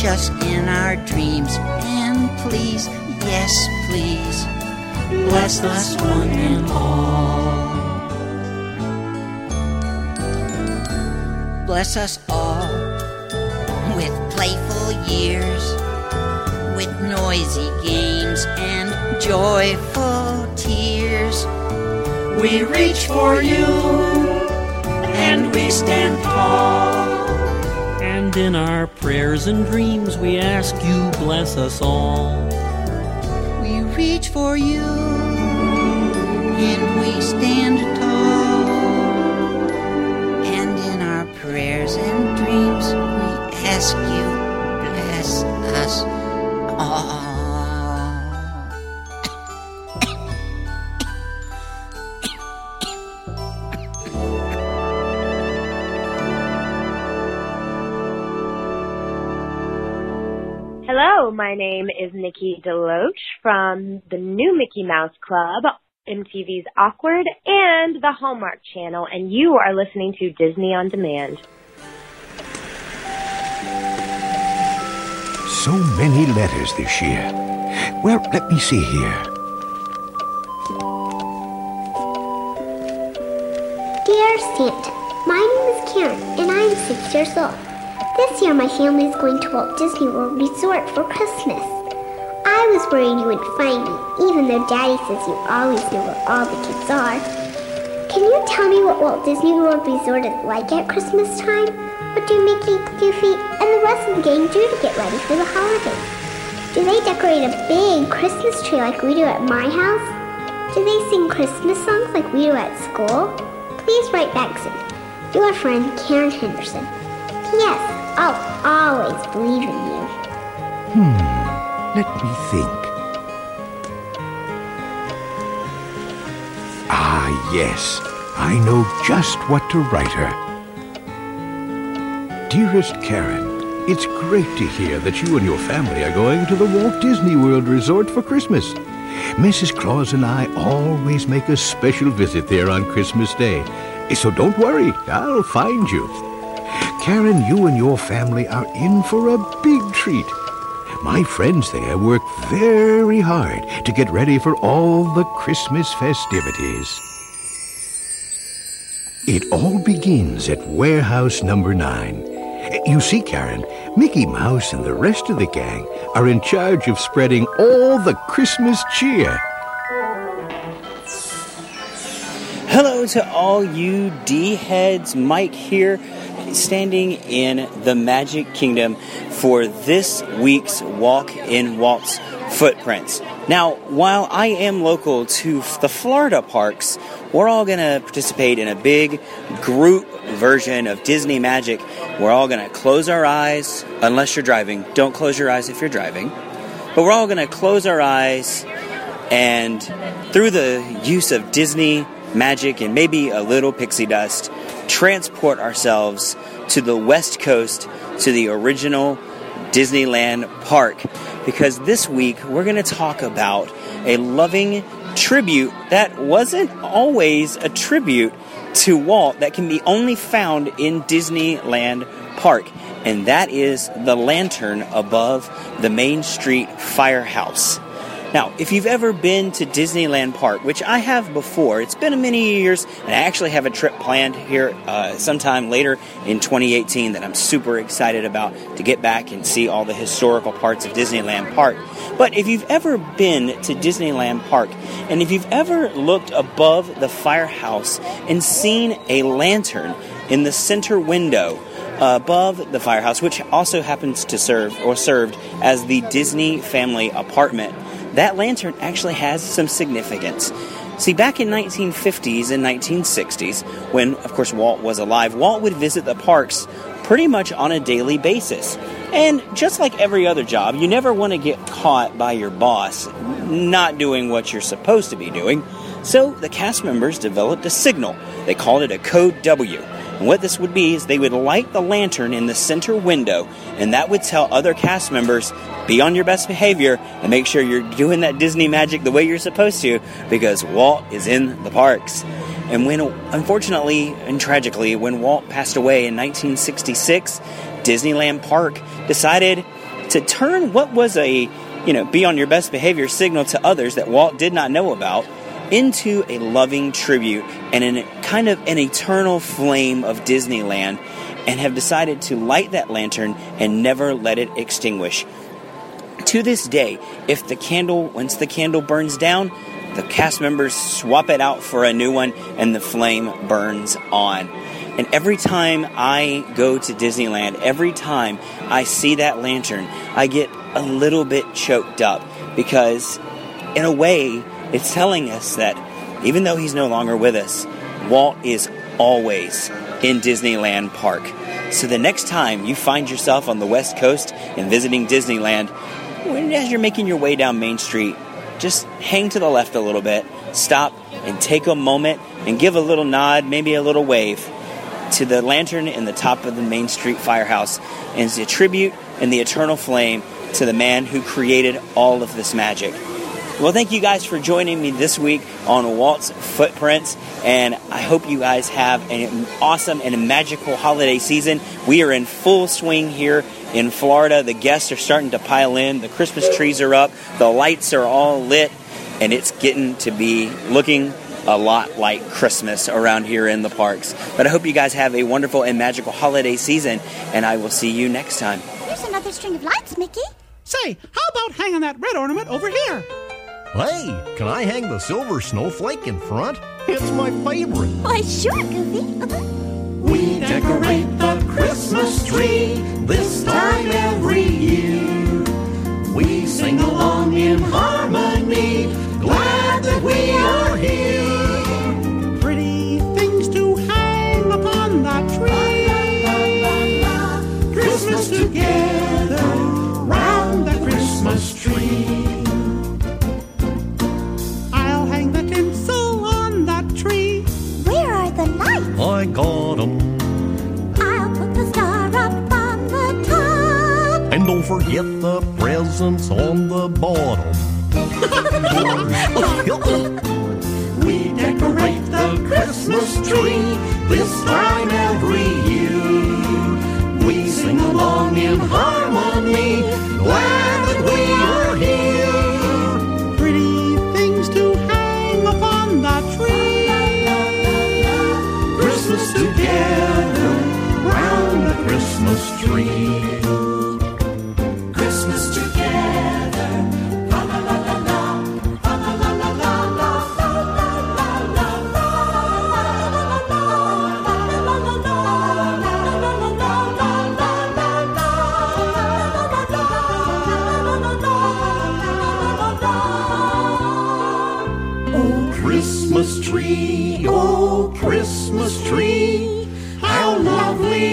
Teach us in our dreams, and please, yes, please, bless us one and all. Bless us all with playful years, with noisy games and joyful tears. We reach for you, and we stand tall. And in our prayers and dreams, we ask you bless us all. We reach for you, and we stand my name is Nikki DeLoach from the new Mickey Mouse Club, MTV's Awkward, and the Hallmark Channel, and you are listening to Disney on Demand. So many letters this year. Well, let me see here. Dear Santa, my name is Karen and I'm six years old. This year my family is going to Walt Disney World Resort for Christmas. I was worried you wouldn't find me, even though Daddy says you always know where all the kids are. Can you tell me what Walt Disney World Resort is like at Christmas time? What do Mickey, Goofy, and the rest of the gang do to get ready for the holidays? Do they decorate a big Christmas tree like we do at my house? Do they sing Christmas songs like we do at school? Please write back soon. Your friend, Karen Henderson. P.S. I'll always believe in you. Hmm, let me think. Ah, yes, I know just what to write her. Dearest Karen, it's great to hear that you and your family are going to the Walt Disney World Resort for Christmas. Mrs. Claus and I always make a special visit there on Christmas Day. So don't worry, I'll find you. Karen, you and your family are in for a big treat. My friends there work very hard to get ready for all the Christmas festivities. It all begins at warehouse number nine. You see, Karen, Mickey Mouse and the rest of the gang are in charge of spreading all the Christmas cheer. Hello to all you D heads. Mike here, standing in the Magic Kingdom for this week's Walk in Walt's Footprints. Now, while I am local to the Florida parks, we're all going to participate in a big group version of Disney Magic. We're all going to close our eyes, unless you're driving. Don't close your eyes if you're driving. But we're all going to close our eyes and through the use of Disney magic and maybe a little pixie dust, transport ourselves to the West Coast to the original Disneyland park. Because this week we're going to talk about a loving tribute that wasn't always a tribute to Walt that can be only found in Disneyland Park. And that is the lantern above the Main Street Firehouse. Now, if you've ever been to Disneyland Park, which I have before, it's been many years, and I actually have a trip planned here uh, sometime later in 2018 that I'm super excited about to get back and see all the historical parts of Disneyland Park. But if you've ever been to Disneyland Park, and if you've ever looked above the firehouse and seen a lantern in the center window, above the firehouse, which also happens to serve or served as the Disney family apartment. That lantern actually has some significance. See, back in 1950s and 1960s, when of course Walt was alive, Walt would visit the parks pretty much on a daily basis. And just like every other job, you never want to get caught by your boss not doing what you're supposed to be doing. So the cast members developed a signal. They called it a Code W. And what this would be is they would light the lantern in the center window, and that would tell other cast members, be on your best behavior and make sure you're doing that Disney magic the way you're supposed to, because Walt is in the parks. And when, unfortunately and tragically, when Walt passed away in 1966, Disneyland Park decided to turn what was a, you know, be on your best behavior signal to others that Walt did not know about into a loving tribute and an kind of an eternal flame of Disneyland and have decided to light that lantern and never let it extinguish. To this day, if the candle, once the candle burns down, the cast members swap it out for a new one and the flame burns on. And every time I go to Disneyland, every time I see that lantern, I get a little bit choked up because, in a way, it's telling us that even though he's no longer with us, Walt is always in Disneyland Park. So the next time you find yourself on the West Coast and visiting Disneyland, as you're making your way down Main Street, just hang to the left a little bit, stop and take a moment and give a little nod, maybe a little wave to the lantern in the top of the Main Street firehouse as a tribute and the eternal flame to the man who created all of this magic. Well, thank you guys for joining me this week on Walt's Footprints, and I hope you guys have an awesome and a magical holiday season. We are in full swing here in Florida. The guests are starting to pile in, the Christmas trees are up, the lights are all lit, and it's getting to be looking a lot like Christmas around here in the parks. But I hope you guys have a wonderful and magical holiday season, and I will see you next time. There's another string of lights, Mickey. Say, how about hanging that red ornament over here? Hey, can I hang the silver snowflake in front? It's my favorite. Why, sure, Goofy. Uh-huh. We decorate the Christmas tree this time every year. We sing along in harmony, glad that we are here. Forget the presents on the bottom. [laughs] We decorate the Christmas tree this time every year. We sing along in harmony, glad that we are here. Pretty things to hang upon the tree. Christmas together round the Christmas tree.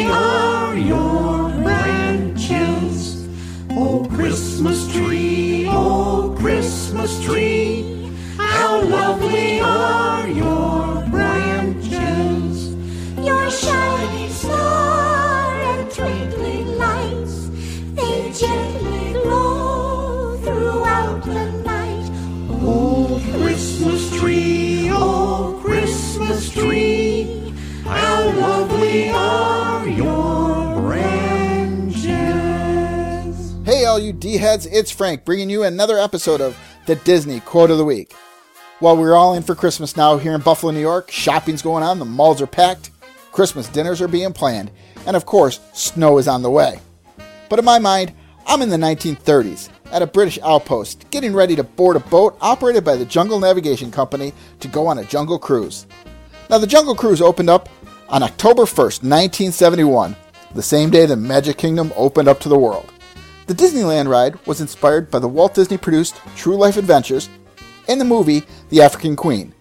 Are your branches. Oh, Christmas tree, oh, Christmas tree, how lovely are D heads, it's Frank bringing you another episode of the Disney Quote of the Week. While we're all in for Christmas now here in Buffalo, New York, shopping's going on, the malls are packed, Christmas dinners are being planned, and of course, snow is on the way. But in my mind, I'm in the 1930s at a British outpost, getting ready to board a boat operated by the Jungle Navigation Company to go on a jungle cruise. Now, the Jungle Cruise opened up on October 1st, 1971, the same day the Magic Kingdom opened up to the world. The Disneyland ride was inspired by the Walt Disney produced True Life Adventures and the movie The African Queen.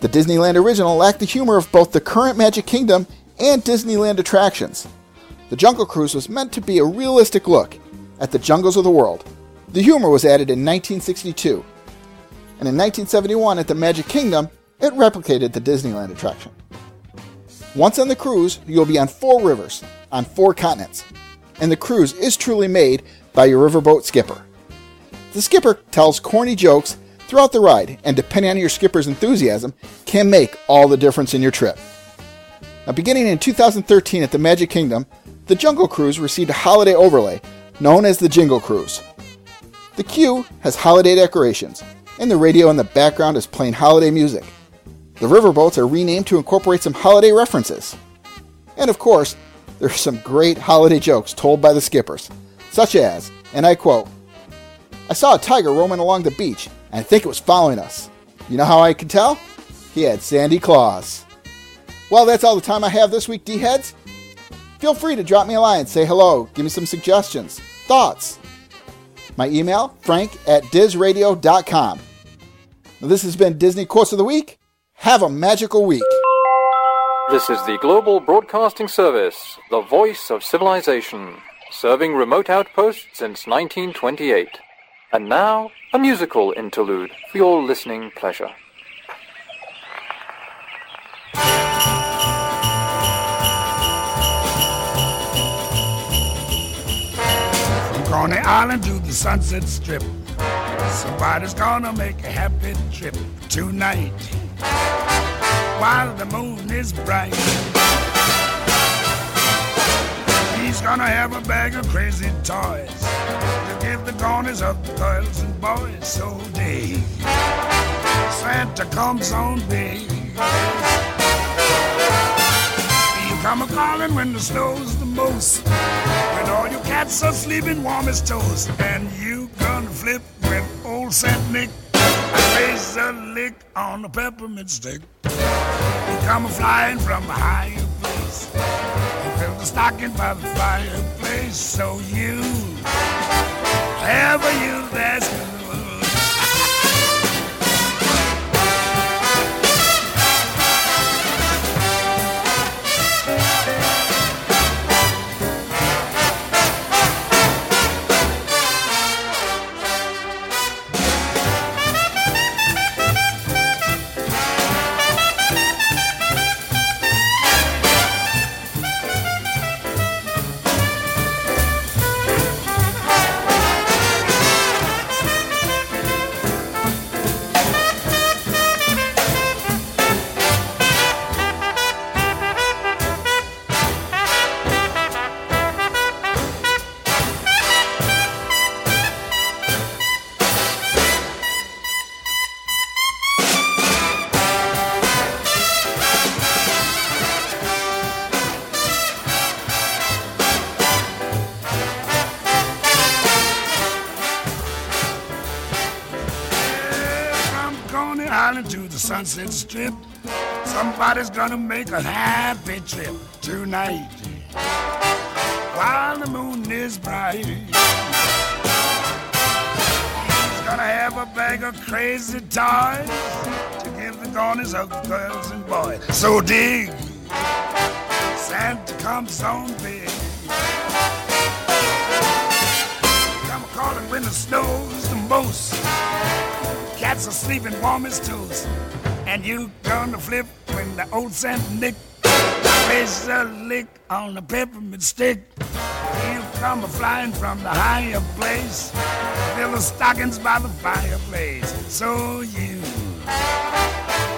The Disneyland original lacked the humor of both the current Magic Kingdom and Disneyland attractions. The Jungle Cruise was meant to be a realistic look at the jungles of the world. The humor was added in 1962. And in 1971 at the Magic Kingdom, it replicated the Disneyland attraction. Once on the cruise, you'll be on four rivers, on four continents, and the cruise is truly made by your riverboat skipper. The skipper tells corny jokes throughout the ride, and depending on your skipper's enthusiasm, can make all the difference in your trip. Now, beginning in 2013 at the Magic Kingdom, the Jungle Cruise received a holiday overlay known as the Jingle Cruise. The queue has holiday decorations, and the radio in the background is playing holiday music. The riverboats are renamed to incorporate some holiday references. And of course, there are some great holiday jokes told by the skippers, such as, and I quote, I saw a tiger roaming along the beach, and I think it was following us. You know how I can tell? He had sandy claws. Well, that's all the time I have this week, D-heads. Feel free to drop me a line, say hello, give me some suggestions, thoughts. My email, frank at dizradio.com. Now, this has been Disney Course of the Week. Have a magical week. This is the Global Broadcasting Service, the voice of civilization, serving remote outposts since 1928. And now, a musical interlude for your listening pleasure. From Coney Island to the Sunset Strip. Somebody's gonna make a happy trip tonight while the moon is bright. He's gonna have a bag of crazy toys to give the corners of the girls and boys so dig. Santa comes on big. You come a calling when the snow's the most. When all your cats are sleeping warm as toast. And you gonna flip when old Saint Nick a lick on a peppermint stick. You come flying from a higher place. You fill the stocking by the fireplace. So you a you that's good. Sunset Strip, somebody's gonna make a happy trip tonight while the moon is bright. He's gonna have a bag of crazy toys to give the corners of girls and boys. So dig, Santa comes on big. Come calling when the snow's the most. Cats are sleeping warm as toast. And you gonna flip when the old Saint Nick plays a lick on the peppermint stick. You come a flying from the higher place. Fill the stockings by the fireplace. So you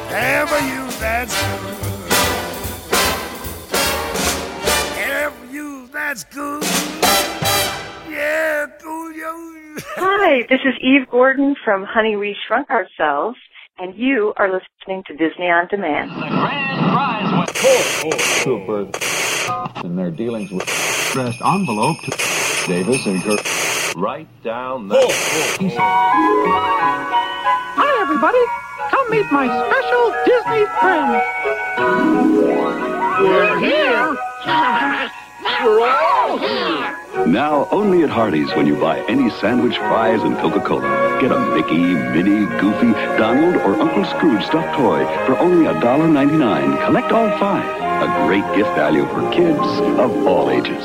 a you that's good. A you that's good. Yeah, cool, yo. [laughs] Hi, this is Eve Gordon from Honey We Shrunk Ourselves, and you are listening to Disney on Demand. The grand prize went to super. In their dealings with addressed envelope to Davis and Kirk. Right down the. Hi, everybody. Come meet my special Disney friends. We're here. [laughs] We're all here. Now only at Hardee's when you buy any sandwich, fries, and Coca-Cola. Get a Mickey, Minnie, Goofy, Donald, or Uncle Scrooge stuffed toy for only $1.99. Collect all five. A great gift value for kids of all ages.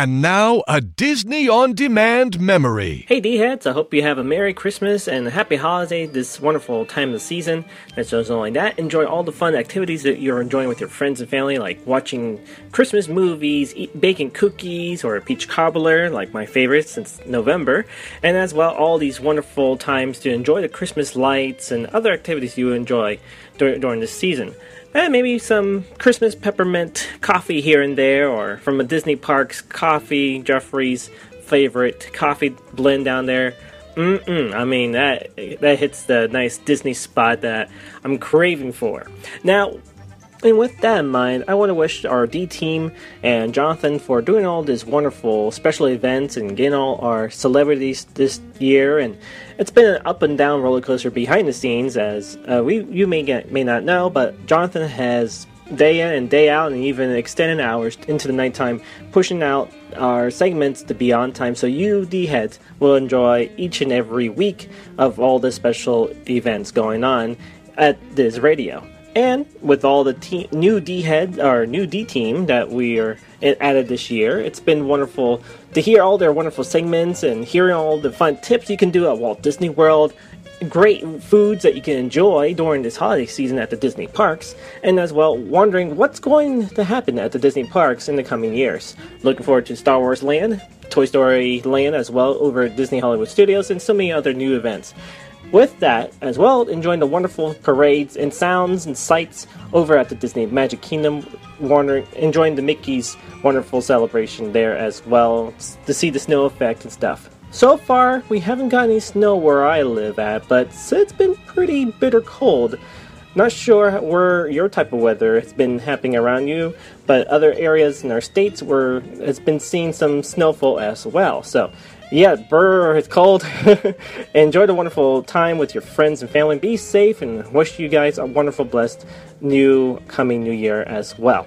And now, a Disney on Demand memory. Hey D heads, I hope you have a Merry Christmas and a Happy Holiday this wonderful time of the season. And Not just only that, enjoy all the fun activities that you're enjoying with your friends and family, like watching Christmas movies, eat, baking cookies, or a peach cobbler, like my favorite since November, and as well all these wonderful times to enjoy the Christmas lights and other activities you enjoy dur- during this season. And maybe some Christmas peppermint coffee here and there, or from a Disney Parks coffee, Joffrey's favorite coffee blend down there. Mm-mm. I mean that that hits the nice Disney spot that I'm craving for. Now, and with that in mind, I want to wish our D team and Jonathan for doing all these wonderful special events and getting all our celebrities this year. And it's been an up and down roller coaster behind the scenes, as uh, we you may get may not know, but Jonathan has day in and day out, and even extended hours into the nighttime, pushing out our segments to be on time, so you D heads will enjoy each and every week of all the special events going on at Diz Radio. And with all the te- new D head or new D team that we are added this year, it's been wonderful to hear all their wonderful segments and hearing all the fun tips you can do at Walt Disney World, great foods that you can enjoy during this holiday season at the Disney parks, and as well wondering what's going to happen at the Disney parks in the coming years. Looking forward to Star Wars Land, Toy Story Land as well over at Disney Hollywood Studios, and so many other new events. With that, as well, enjoying the wonderful parades and sounds and sights over at the Disney Magic Kingdom, wondering, enjoying the Mickey's wonderful celebration there as well to see the snow effect and stuff. So far, we haven't got any snow where I live at, but it's been pretty bitter cold. Not sure where your type of weather has been happening around you, but other areas in our states where it's been seeing some snowfall as well. So, yeah, brr, it's cold. [laughs] Enjoy the wonderful time with your friends and family. Be safe and wish you guys a wonderful, blessed new coming new year as well.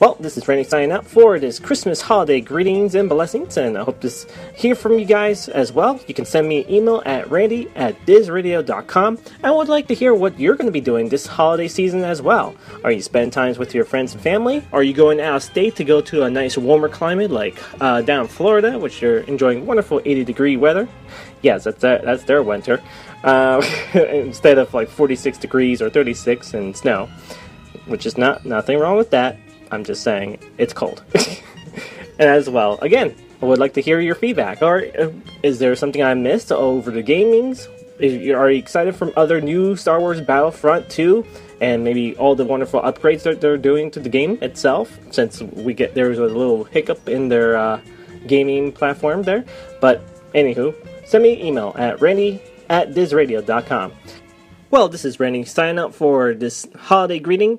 Well, this is Randy signing out for this Christmas holiday greetings and blessings, and I hope to hear from you guys as well. You can send me an email at randy at dizradio.com. I would like to hear what you're going to be doing this holiday season as well. Are you spending times with your friends and family? Are you going out of state to go to a nice warmer climate like uh, down in Florida, which you're enjoying wonderful 80 degree weather? Yes, that's their, that's their winter. Uh, [laughs] instead of like 46 degrees or 36 and snow, which is not nothing wrong with that. I'm just saying it's cold. and [laughs] as well, again, I would like to hear your feedback. Or is there something I missed over the gamings? Are you excited from other new Star Wars Battlefront 2 and maybe all the wonderful upgrades that they're doing to the game itself? Since we get there was a little hiccup in their uh, gaming platform there. But anywho, send me an email at randy at dizradio.com. Well, this is Randy signing up for this holiday greeting.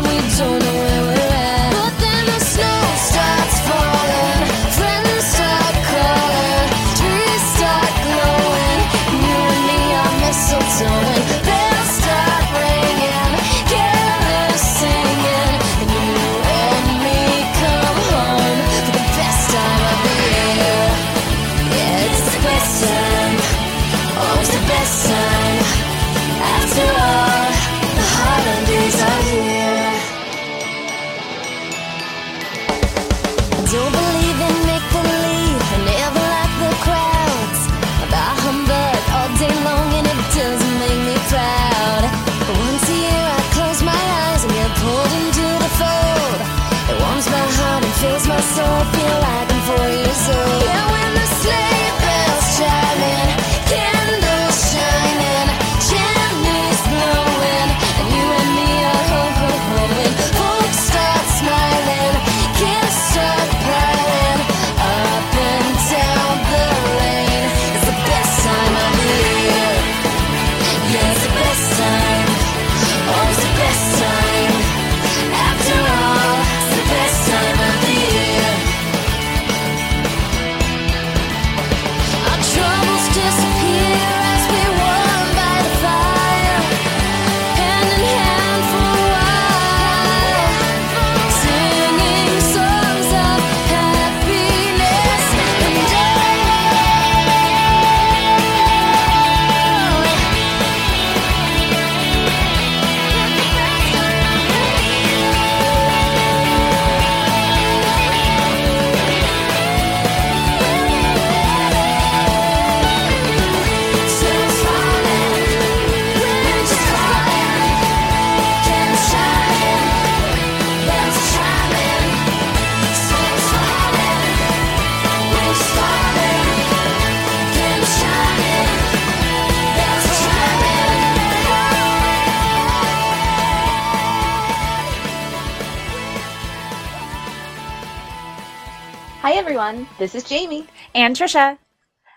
everyone, this is Jamie. And Trisha.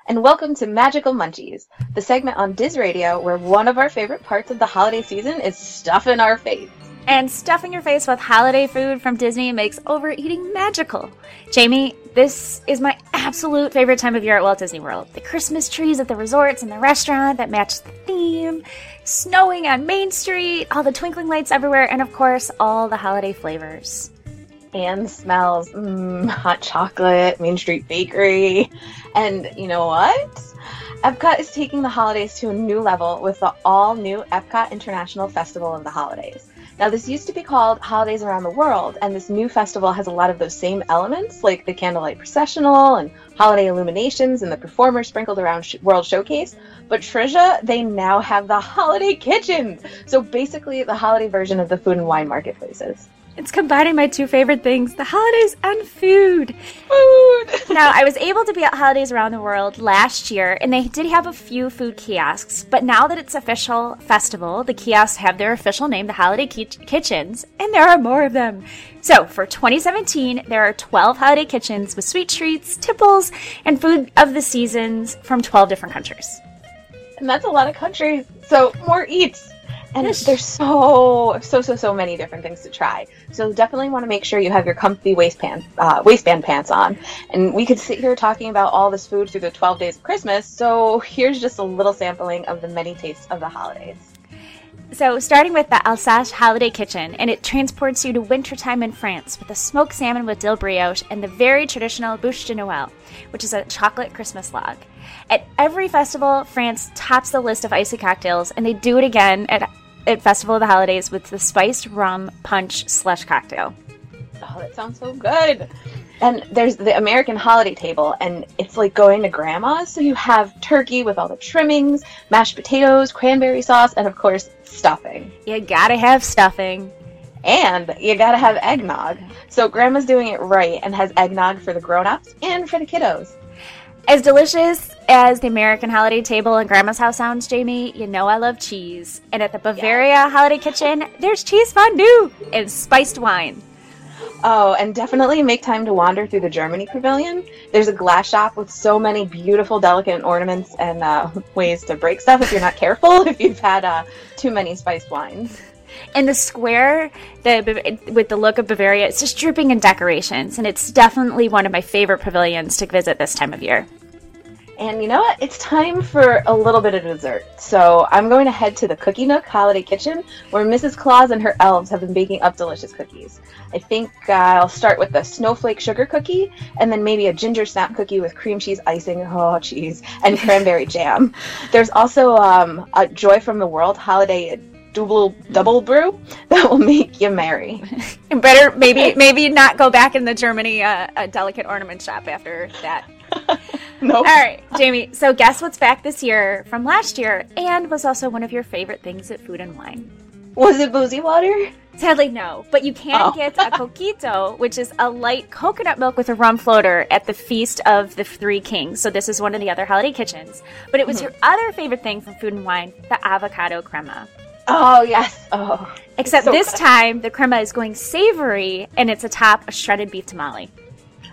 And welcome to Magical Munchies, the segment on Diz Radio where one of our favorite parts of the holiday season is stuffing our face. And stuffing your face with holiday food from Disney makes overeating magical. Jamie, this is my absolute favorite time of year at Walt Disney World. The Christmas trees at the resorts and the restaurant that match the theme, snowing on Main Street, all the twinkling lights everywhere, and of course, all the holiday flavors. And smells, mmm, hot chocolate, Main Street Bakery. And you know what? Epcot is taking the holidays to a new level with the all new Epcot International Festival of the Holidays. Now, this used to be called Holidays Around the World, and this new festival has a lot of those same elements, like the candlelight processional and holiday illuminations and the performers sprinkled around sh- World Showcase. But Trisha, they now have the holiday kitchens. So basically, the holiday version of the food and wine marketplaces. It's combining my two favorite things, the holidays and food. Food! [laughs] now, I was able to be at Holidays Around the World last year, and they did have a few food kiosks, but now that it's official festival, the kiosks have their official name, the Holiday Ki- Kitchens, and there are more of them. So, for 2017, there are 12 holiday kitchens with sweet treats, tipples, and food of the seasons from 12 different countries. And that's a lot of countries, so more eats. And there's so, so, so, so many different things to try. So definitely want to make sure you have your comfy waistband, uh, waistband pants on. And we could sit here talking about all this food through the 12 days of Christmas. So here's just a little sampling of the many tastes of the holidays. So, starting with the Alsace Holiday Kitchen, and it transports you to wintertime in France with the smoked salmon with dill brioche and the very traditional bûche de Noël, which is a chocolate Christmas log. At every festival, France tops the list of icy cocktails, and they do it again at, at Festival of the Holidays with the spiced rum punch slush cocktail. Oh, that sounds so good. And there's the American holiday table, and it's like going to grandma's. So you have turkey with all the trimmings, mashed potatoes, cranberry sauce, and of course, stuffing. You gotta have stuffing. And you gotta have eggnog. So grandma's doing it right and has eggnog for the grown-ups and for the kiddos. As delicious as the American holiday table in Grandma's house sounds, Jamie, you know I love cheese. And at the Bavaria Holiday Kitchen, there's cheese fondue and spiced wine. Oh, and definitely make time to wander through the Germany Pavilion. There's a glass shop with so many beautiful, delicate ornaments and uh, [laughs] ways to break stuff if you're not careful, [laughs] if you've had uh, too many spiced wines. In the square, the with the look of Bavaria, it's just dripping in decorations, and it's definitely one of my favorite pavilions to visit this time of year. And you know what? It's time for a little bit of dessert. So I'm going to head to the Cookie Nook Holiday Kitchen, where Mrs. Claus and her elves have been baking up delicious cookies. I think uh, I'll start with the snowflake sugar cookie, and then maybe a ginger snap cookie with cream cheese icing, oh cheese, and [laughs] cranberry jam. There's also um, a Joy from the World holiday double double brew [laughs] that will make you merry. And [laughs] better maybe [laughs] maybe not go back in the Germany uh, a delicate ornament shop after that. no. All right, Jamie. So guess what's back this year from last year, and was also one of your favorite things at Food and Wine. Was it boozy water? Sadly, no. But you can Oh. get a coquito, which is a light coconut milk with a rum floater at the Feast of the Three Kings. So this is one of the other holiday kitchens. But it was Mhm. your other favorite thing from Food and Wine, the avocado crema. Oh yes. Oh. Except so this good. time, the crema is going savory, and it's atop a shredded beef tamale.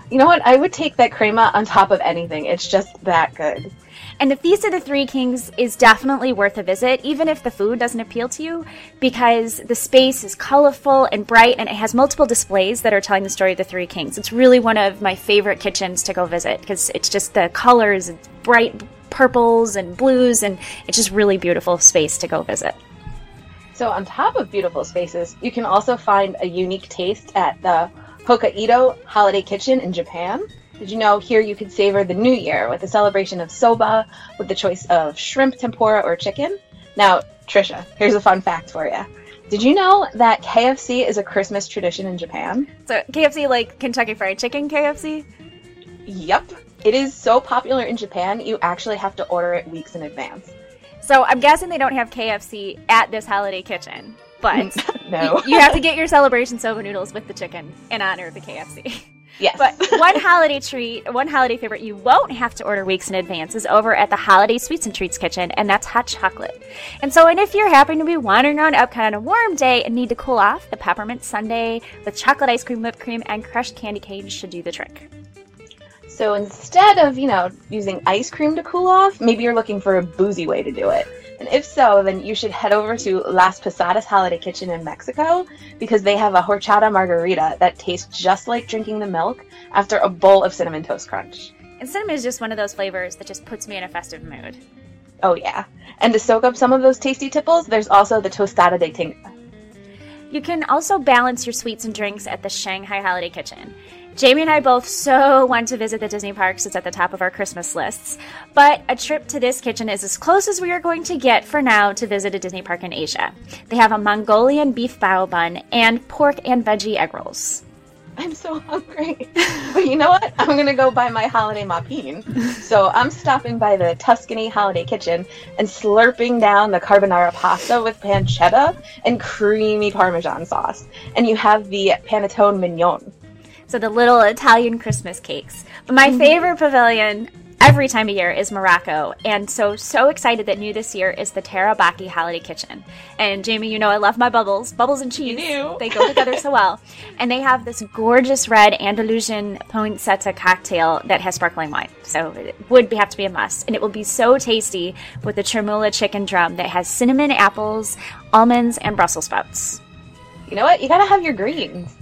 You know what? I would take that crema on top of anything. It's just that good. And the Feast of the Three Kings is definitely worth a visit, even if the food doesn't appeal to you, because the space is colorful and bright and it has multiple displays that are telling the story of the Three Kings. It's really one of my favorite kitchens to go visit because it's just the colors, it's bright purples and blues, and it's just really beautiful space to go visit. So on top of beautiful spaces, you can also find a unique taste at the Hokkaido Holiday Kitchen in Japan. Did you know here you can savor the new year with a celebration of soba with the choice of shrimp tempura or chicken? Now, Trisha, here's a fun fact for you. Did you know that KFC is a Christmas tradition in Japan? So, KFC, like Kentucky Fried Chicken KFC? Yep. It is so popular in Japan, you actually have to order it weeks in advance. So, I'm guessing they don't have KFC at this holiday kitchen, but [laughs] No. you, [laughs] you have to get your celebration soba noodles with the chicken in honor of the KFC. Yes. But one holiday treat, one holiday favorite you won't have to order weeks in advance is over at the Holiday Sweets and Treats kitchen, and that's hot chocolate. And so, and if you're happen to be wandering around Epcot on a warm day and need to cool off, the peppermint sundae with chocolate ice cream, whipped cream, and crushed candy cane should do the trick. So instead of, you know, using ice cream to cool off, maybe you're looking for a boozy way to do it. And if so, then you should head over to Las Posadas Holiday Kitchen in Mexico because they have a horchata margarita that tastes just like drinking the milk after a bowl of cinnamon toast crunch. And cinnamon is just one of those flavors that just puts me in a festive mood. Oh yeah. And to soak up some of those tasty tipples, there's also the tostada de tinga. You can also balance your sweets and drinks at the Shanghai Holiday Kitchen. Jamie and I both so want to visit the Disney parks. It's at the top of our Christmas lists. But a trip to this kitchen is as close as we are going to get for now to visit a Disney park in Asia. They have a Mongolian beef bao bun and pork and veggie egg rolls. I'm so hungry. [laughs] but you know what? I'm gonna go buy my holiday maupine. So I'm stopping by the Tuscany Holiday Kitchen and slurping down the carbonara pasta with pancetta and creamy Parmesan sauce. And you have the panettone mignon. So the little Italian Christmas cakes. But my mm-hmm. favorite pavilion every time of year is Morocco. And so, so excited that new this year is the Terabaki Holiday Kitchen. And Jamie, you know I love my bubbles. Bubbles and cheese. They go together so well. [laughs] And they have this gorgeous red Andalusian poinsettia cocktail that has sparkling wine. So it would be, have to be a must. And it will be so tasty with the chermoula chicken drum that has cinnamon, apples, almonds, and Brussels sprouts. You know what? You gotta have your greens.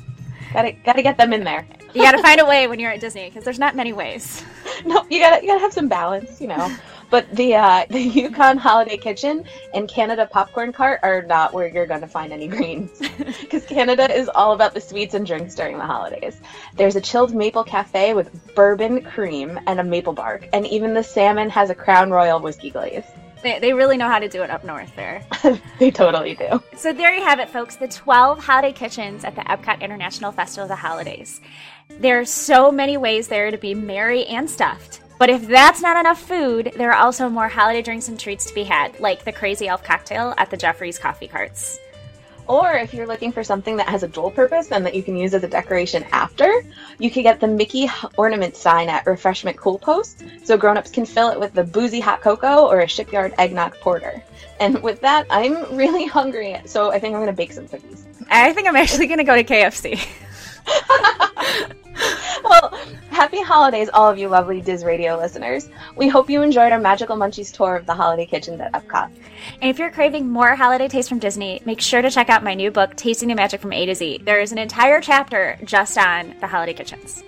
Gotta gotta get them in there. You got to find a way when you're at Disney because there's not many ways. no, you gotta you gotta have some balance, you know. But the uh, [laughs] the Yukon Holiday Kitchen and Canada Popcorn Cart are not where you're gonna find any greens, [laughs] because Canada is all about the sweets and drinks during the holidays. There's a chilled maple cafe with bourbon cream and a maple bark, and even the salmon has a Crown Royal whiskey glaze. They, they really know how to do it up north there. [laughs] they totally do. So there you have it, folks. The 12 holiday kitchens at the Epcot International Festival of the Holidays. There are so many ways there to be merry and stuffed. But if that's not enough food, there are also more holiday drinks and treats to be had, like the Crazy Elf cocktail at the Joffrey's Coffee Carts. Or if you're looking for something that has a dual purpose and that you can use as a decoration after, you could get the Mickey ornament sign at Refreshment Cool Post, so grown-ups can fill it with the boozy hot cocoa or a shipyard eggnog porter. And with that, I'm really hungry, so I think I'm gonna bake some cookies. I think I'm actually going to go to KFC. [laughs] [laughs] well, happy holidays, all of you lovely Diz Radio listeners. We hope you enjoyed our Magical Munchies tour of the holiday kitchens at Epcot. And if you're craving more holiday taste from Disney, make sure to check out my new book, Tasting the Magic from A to Z. There is an entire chapter just on the holiday kitchens.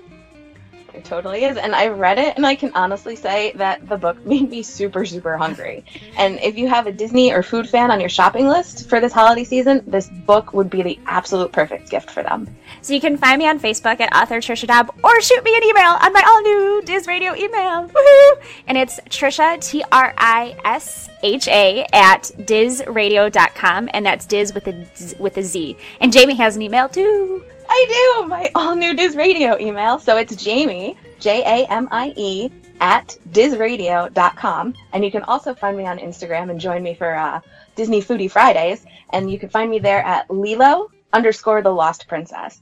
It totally is. And I read it, and I can honestly say that the book [laughs] made me super, super hungry. And if you have a Disney or food fan on your shopping list for this holiday season, this book would be the absolute perfect gift for them. So you can find me on Facebook at author Trisha Daab or shoot me an email on my all new Diz Radio email. [laughs] Woohoo! And it's Trisha, T R I S H A, at dizradio.com. And that's Diz with a, with a Z. And Jamie has an email too. I do, my all new Diz Radio email. So it's Jamie, J A M I E, at dizradio.com. And you can also find me on Instagram and join me for uh, Disney Foodie Fridays. And you can find me there at Lilo underscore the Lost Princess.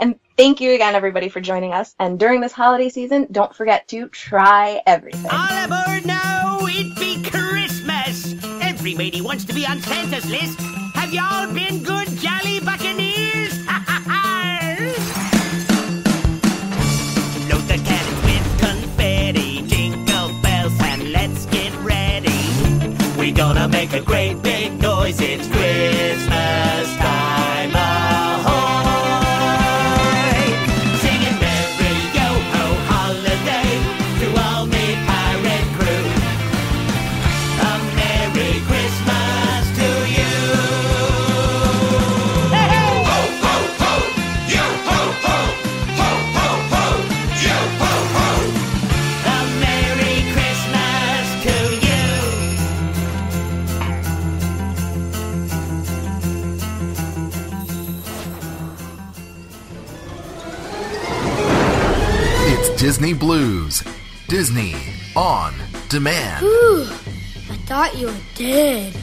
And thank you again, everybody, for joining us. And during this holiday season, don't forget to try everything. All aboard now, it be Christmas. Every Everybody wants to be on Santa's list. Have y'all been good, jolly buccaneers? We gonna make a great big noise. It's Christmas Disney Blu's. Disney on demand. Whew, I thought you were dead.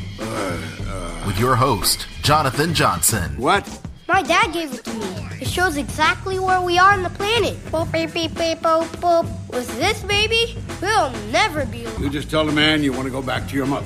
With your host, Jonathan Johnson. What? My dad gave it to me. It shows exactly where we are on the planet. Boop, beep, beep, beep, boop, boop. With this baby, we'll never be alone. You just tell the man you want to go back to your mother.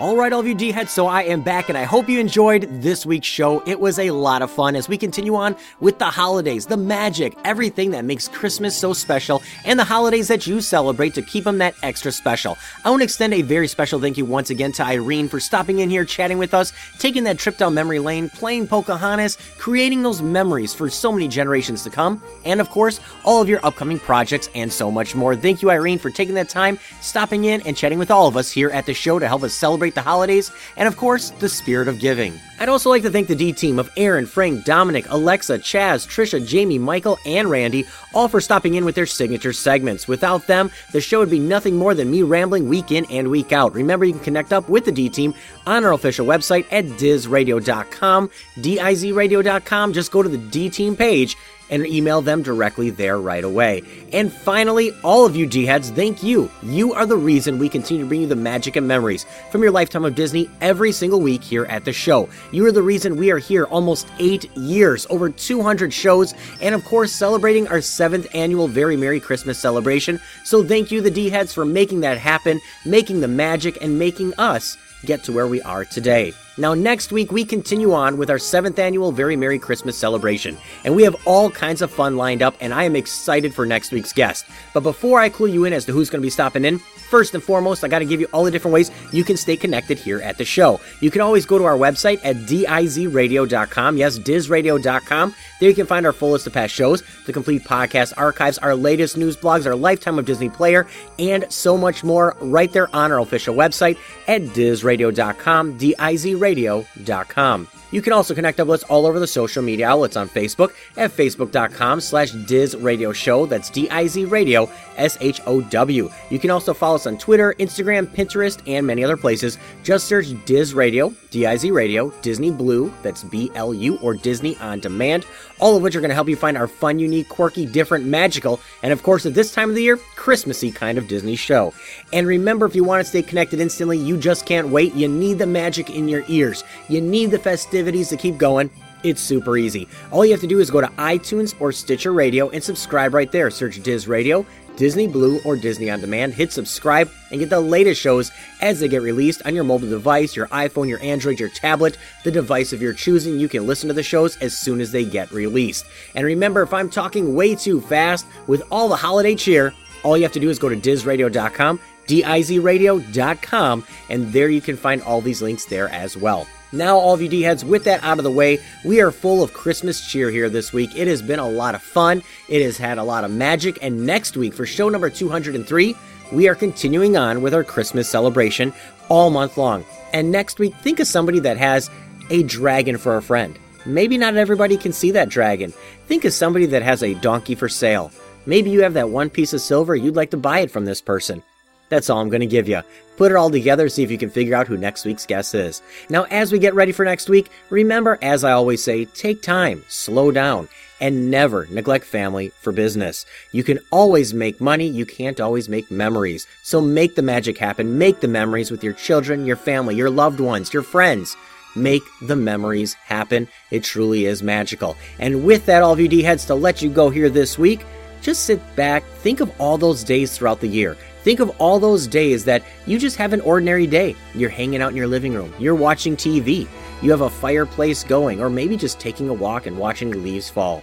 All right, all of you D heads, so I am back and I hope you enjoyed this week's show. It was a lot of fun as we continue on with the holidays, the magic, everything that makes Christmas so special, and the holidays that you celebrate to keep them that extra special. I want to extend a very special thank you once again to Irene for stopping in here, chatting with us, taking that trip down memory lane, playing Pocahontas, creating those memories for so many generations to come, and of course, all of your upcoming projects and so much more. Thank you, Irene, for taking that time, stopping in, and chatting with all of us here at the show to help us celebrate the holidays and, of course, the spirit of giving. I'd also like to thank the D team of Aaron, Frank, Domenic, Alexa, Chaz, Trisha, Jamie, Michael, and Randy, all for stopping in with their signature segments. Without them, the show would be nothing more than me rambling week in and week out. Remember, you can connect up with the D team on our official website at dizradio.com, dizradio.com. Just go to the D team page and email them directly there right away. And finally, all of you D heads, thank you. You are the reason we continue to bring you the magic and memories from your lifetime of Disney every single week here at the show. You are the reason we are here almost eight years, over 200 shows, and of course, celebrating our seventh annual Very Merry Christmas celebration. So thank you, the D heads, for making that happen, making the magic, and making us get to where we are today. Now, next week, we continue on with our seventh annual Very Merry Christmas celebration, and we have all kinds of fun lined up, and I am excited for next week's guest. But before I clue you in as to who's going to be stopping in, first and foremost, I got to give you all the different ways you can stay connected here at the show. You can always go to our website at dizradio.com. Yes, dizradio.com. There you can find our full list of past shows, the complete podcast archives, our latest news blogs, our lifetime of Disney player, and so much more right there on our official website at dizradio.com, dizradio.com radio.com. You can also connect up with us all over the social media outlets on Facebook at facebook.com slash Diz Radio Show. That's D-I-Z Radio, S-H-O-W. You can also follow us on Twitter, Instagram, Pinterest, and many other places. Just search Diz Radio, D-I-Z Radio, Disney Blu, that's B-L-U, or Disney On Demand, all of which are going to help you find our fun, unique, quirky, different, magical, and of course at this time of the year, Christmassy kind of Disney show. And remember, if you want to stay connected instantly, you just can't wait. You need the magic in your ears. You need the festivities to keep going. It's super easy. All you have to do is go to iTunes or Stitcher Radio and subscribe right there. Search Diz Radio, Disney Blu, or Disney On Demand. Hit subscribe and get the latest shows as they get released on your mobile device, your iPhone, your Android, your tablet, the device of your choosing. You can listen to the shows as soon as they get released. And remember, if I'm talking way too fast with all the holiday cheer, all you have to do is go to dizradio.com, dizradio.com, and there you can find all these links there as well. Now, all of you D heads, with that out of the way, we are full of Christmas cheer here this week. It has been a lot of fun. It has had a lot of magic. And next week, for show number 203, we are continuing on with our Christmas celebration all month long. And next week, think of somebody that has a dragon for a friend. Maybe not everybody can see that dragon. Think of somebody that has a donkey for sale. Maybe you have that one piece of silver, you'd like to buy it from this person. That's all I'm going to give you. Put it all together, see if you can figure out who next week's guest is. Now, as we get ready for next week, remember, as I always say, take time, slow down, and never neglect family for business. You can always make money, you can't always make memories. So make the magic happen. Make the memories with your children, your family, your loved ones, your friends. Make the memories happen. It truly is magical. And with that, all of you D heads, to let you go here this week, just sit back, think of all those days throughout the year. Think of all those days that you just have an ordinary day. You're hanging out in your living room, you're watching TV, you have a fireplace going, or maybe just taking a walk and watching the leaves fall.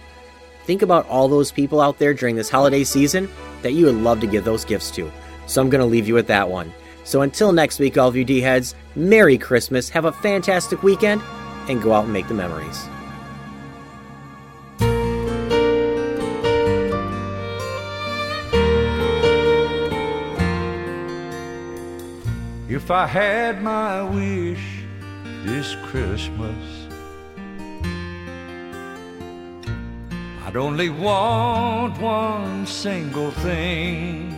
Think about all those people out there during this holiday season that you would love to give those gifts to. So I'm going to leave you with that one. So until next week, all of you D heads, Merry Christmas, have a fantastic weekend, and go out and make the memories. If I had my wish this Christmas, I'd only want one single thing.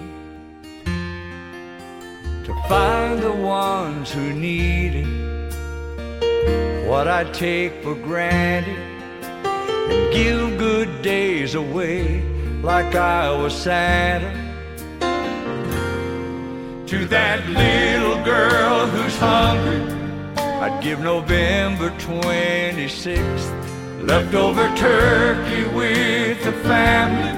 To find the ones who need it, what I take for granted, and give good days away like I was Santa to that little girl who's hungry. I'd give November 26th leftover turkey with the family.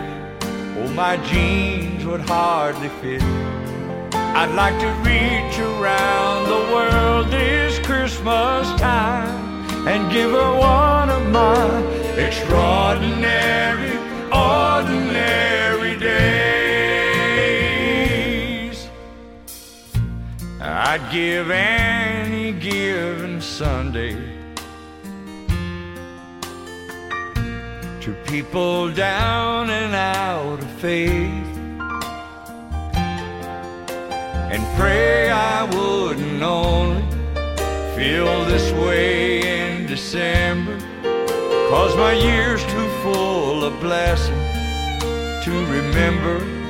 Oh, my jeans would hardly fit. I'd like to reach around the world this Christmas time and give her one of my extraordinary, ordinary I'd give any given Sunday to people down and out of faith. And pray I wouldn't only feel this way in December cause my year's too full of blessing to remember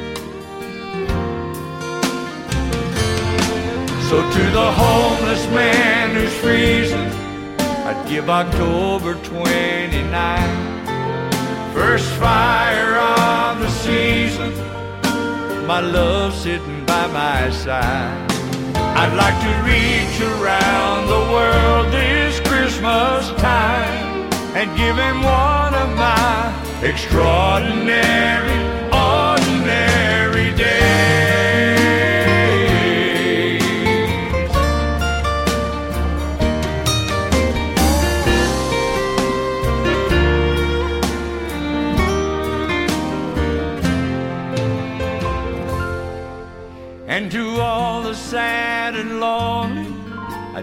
so to the homeless man who's freezing I'd give October 29 First fire of the season My love sitting by my side. I'd like to reach around the world this Christmas time And give him one of my extraordinary, ordinary days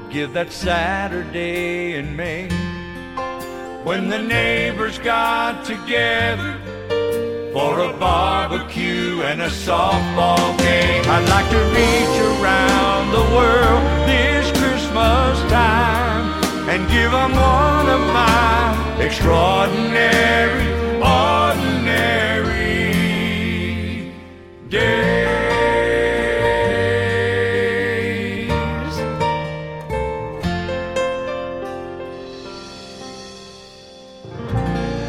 give that Saturday in May when the neighbors got together for a barbecue and a softball game. I'd like to reach around the world this Christmas time and give them one of my extraordinary, ordinary days.